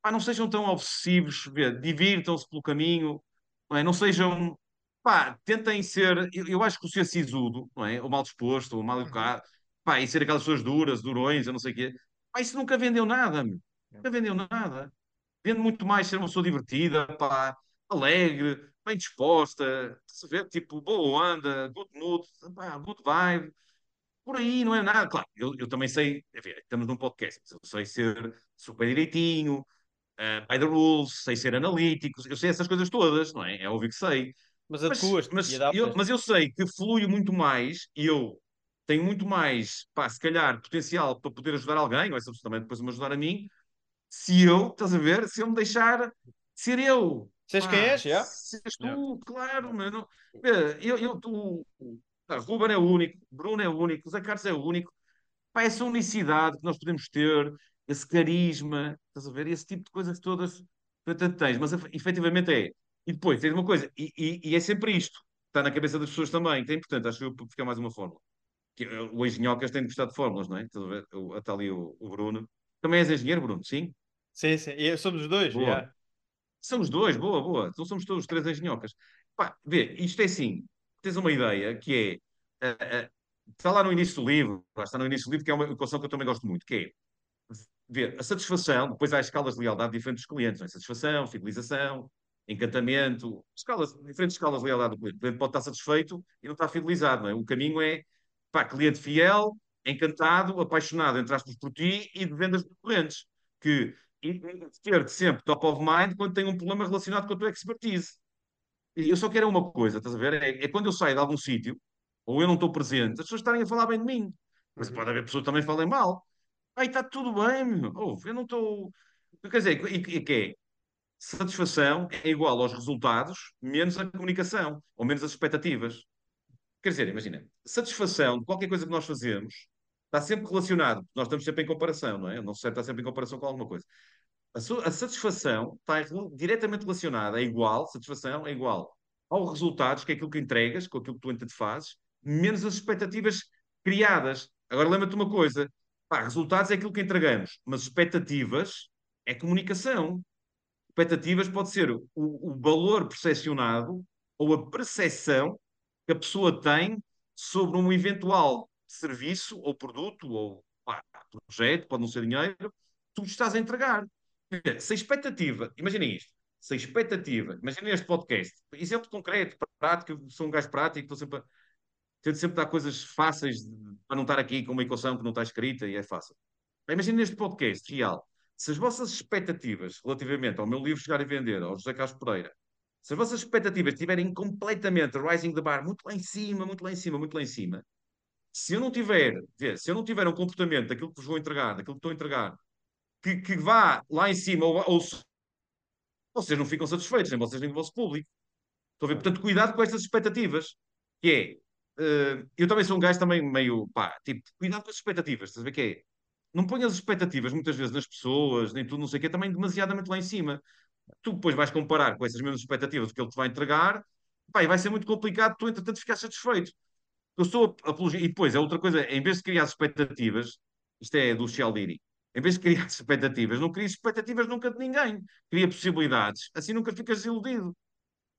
[SPEAKER 2] pá, não sejam tão obsessivos, divirtam-se pelo caminho, não, é? não sejam pá, tentem ser. Eu, eu acho que o ser sisudo, não é? Ou mal disposto, ou mal educado, pá, e ser aquelas pessoas duras, durões, eu não sei o quê, pá, isso nunca vendeu nada, meu. Nunca vendeu nada. Vende muito mais ser uma pessoa divertida, pá, alegre, bem disposta, se vê, tipo, boa onda, good mood, pá, good vibe. Por aí não é nada. Claro, eu, eu também sei, enfim, estamos num podcast, eu sei ser super direitinho, uh, by the rules, sei ser analítico, eu sei essas coisas todas, não é? É óbvio que sei.
[SPEAKER 3] Mas adequas
[SPEAKER 2] mas, mas, eu, mas eu sei que flui muito mais e eu tenho muito mais, pá, se calhar, potencial para poder ajudar alguém, ou essa pessoa também depois me ajudar a mim, se eu, estás a ver, se eu me deixar ser eu.
[SPEAKER 3] Seres quem és, já?
[SPEAKER 2] Seres tu, yeah. claro, mano. Eu, eu, tu, Ruben é o único, Bruno é o único, Zé Carlos é o único. Pá, essa unicidade que nós podemos ter, esse carisma, estás a ver, esse tipo de coisas todas que tu tens, mas efetivamente é e depois tens uma coisa, e, e, e, é sempre isto, está na cabeça das pessoas também, que é importante, acho eu, ficar mais uma fórmula. Que, o engenhocas tem de gostar de fórmulas, não é? Está ali o, o, Bruno. Também és engenheiro, Bruno? Sim?
[SPEAKER 3] Sim, sim. E somos os dois,
[SPEAKER 2] boa. Yeah. Somos dois, boa, boa. Então somos todos três engenhocas. Pá, vê, isto é assim, tens uma ideia que é, uh, uh, está lá no início do livro, está no início do livro, que é uma equação que eu também gosto muito, que é ver a satisfação, depois há escalas de lealdade diferentes dos clientes, não é? satisfação, fidelização, encantamento, escalas, diferentes escalas de lealdade do cliente. O cliente pode estar satisfeito e não estar fidelizado. Não é? O caminho é para cliente fiel, encantado, apaixonado, entre aspas, por ti e de vendas recorrentes. Que ter-te sempre top of mind quando tem um problema relacionado com a tua expertise. Eu só quero uma coisa, estás a ver? É, é quando eu saio de algum sítio, ou eu não estou presente, as pessoas estarem a falar bem de mim. Mas pode haver pessoas que também falem mal. Aí está tudo bem, meu. Oh, eu não estou. Quer dizer, e, e que é? Satisfação é igual aos resultados menos a comunicação, ou menos as expectativas. Quer dizer, imagina, satisfação de qualquer coisa que nós fazemos está sempre relacionado, nós estamos sempre em comparação, não é? O nosso cérebro está sempre em comparação com alguma coisa. A, a satisfação está diretamente relacionada, é igual, satisfação é igual aos resultados, que é aquilo que entregas, com aquilo que tu entanto fazes, menos as expectativas criadas. Agora lembra-te uma coisa, pá, resultados é aquilo que entregamos, mas expectativas é comunicação expectativas pode ser o, o valor percepcionado ou a percepção que a pessoa tem sobre um eventual serviço ou produto ou pá, projeto, pode não ser dinheiro, tu estás a entregar. Se a expectativa, imaginem isto, se a expectativa, imaginem este podcast, exemplo concreto, prático, sou um gajo prático, estou sempre a, tento sempre dar coisas fáceis para não estar aqui com uma equação que não está escrita e é fácil. Imaginem este podcast real se as vossas expectativas relativamente ao meu livro chegar a vender, ao José Carlos Pereira, se as vossas expectativas estiverem completamente rising the bar, muito lá em cima, muito lá em cima, muito lá em cima, se eu não tiver, se eu não tiver um comportamento daquilo que vos vou entregar, daquilo que estou a entregar, que, que vá lá em cima, ou, ou vocês não ficam satisfeitos, nem vocês nem o vosso público. Estou a ver? Portanto, cuidado com estas expectativas, que é, uh, eu também sou um gajo também meio, pá, tipo, cuidado com as expectativas, estás a ver que é? Não ponhas expectativas muitas vezes nas pessoas, nem tudo, não sei o quê, também demasiadamente lá em cima. Tu depois vais comparar com essas mesmas expectativas que ele te vai entregar, pá, e vai ser muito complicado tu, entretanto, ficar satisfeito. Eu sou apologia. E depois, é outra coisa, em vez de criar expectativas, isto é do Cialdini, em vez de criar expectativas, não crias expectativas nunca de ninguém. Cria possibilidades, assim nunca ficas desiludido.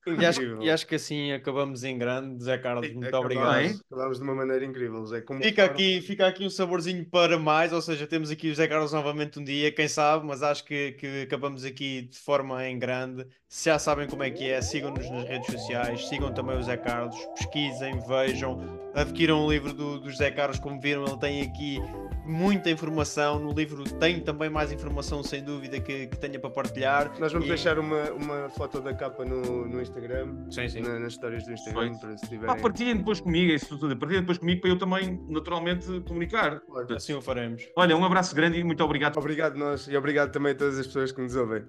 [SPEAKER 3] E acho, e acho, que assim acabamos em grande, Zé Carlos, muito acabamos, obrigado.
[SPEAKER 1] Acabamos de uma maneira incrível, Zé.
[SPEAKER 3] Como fica, aqui, fica aqui um saborzinho para mais, ou seja, temos aqui o Zé Carlos novamente um dia, quem sabe, mas acho que, que acabamos aqui de forma em grande. Se já sabem como é que é, sigam-nos nas redes sociais, sigam também o Zé Carlos, pesquisem, vejam, adquiram o livro do, do José Carlos, como viram, ele tem aqui muita informação. No livro tem também mais informação, sem dúvida, que, que tenha para partilhar.
[SPEAKER 1] Nós vamos e... deixar uma, uma foto da capa no, no Instagram,
[SPEAKER 3] sim, sim.
[SPEAKER 1] Na, nas histórias do Instagram, para se tiverem.
[SPEAKER 2] Ah, partilhem depois comigo, isso tudo. Partilhem depois comigo para eu também, naturalmente, comunicar.
[SPEAKER 3] Claro. Assim o faremos.
[SPEAKER 2] Olha, um abraço grande e muito obrigado.
[SPEAKER 1] Obrigado nós e obrigado também a todas as pessoas que nos ouvem.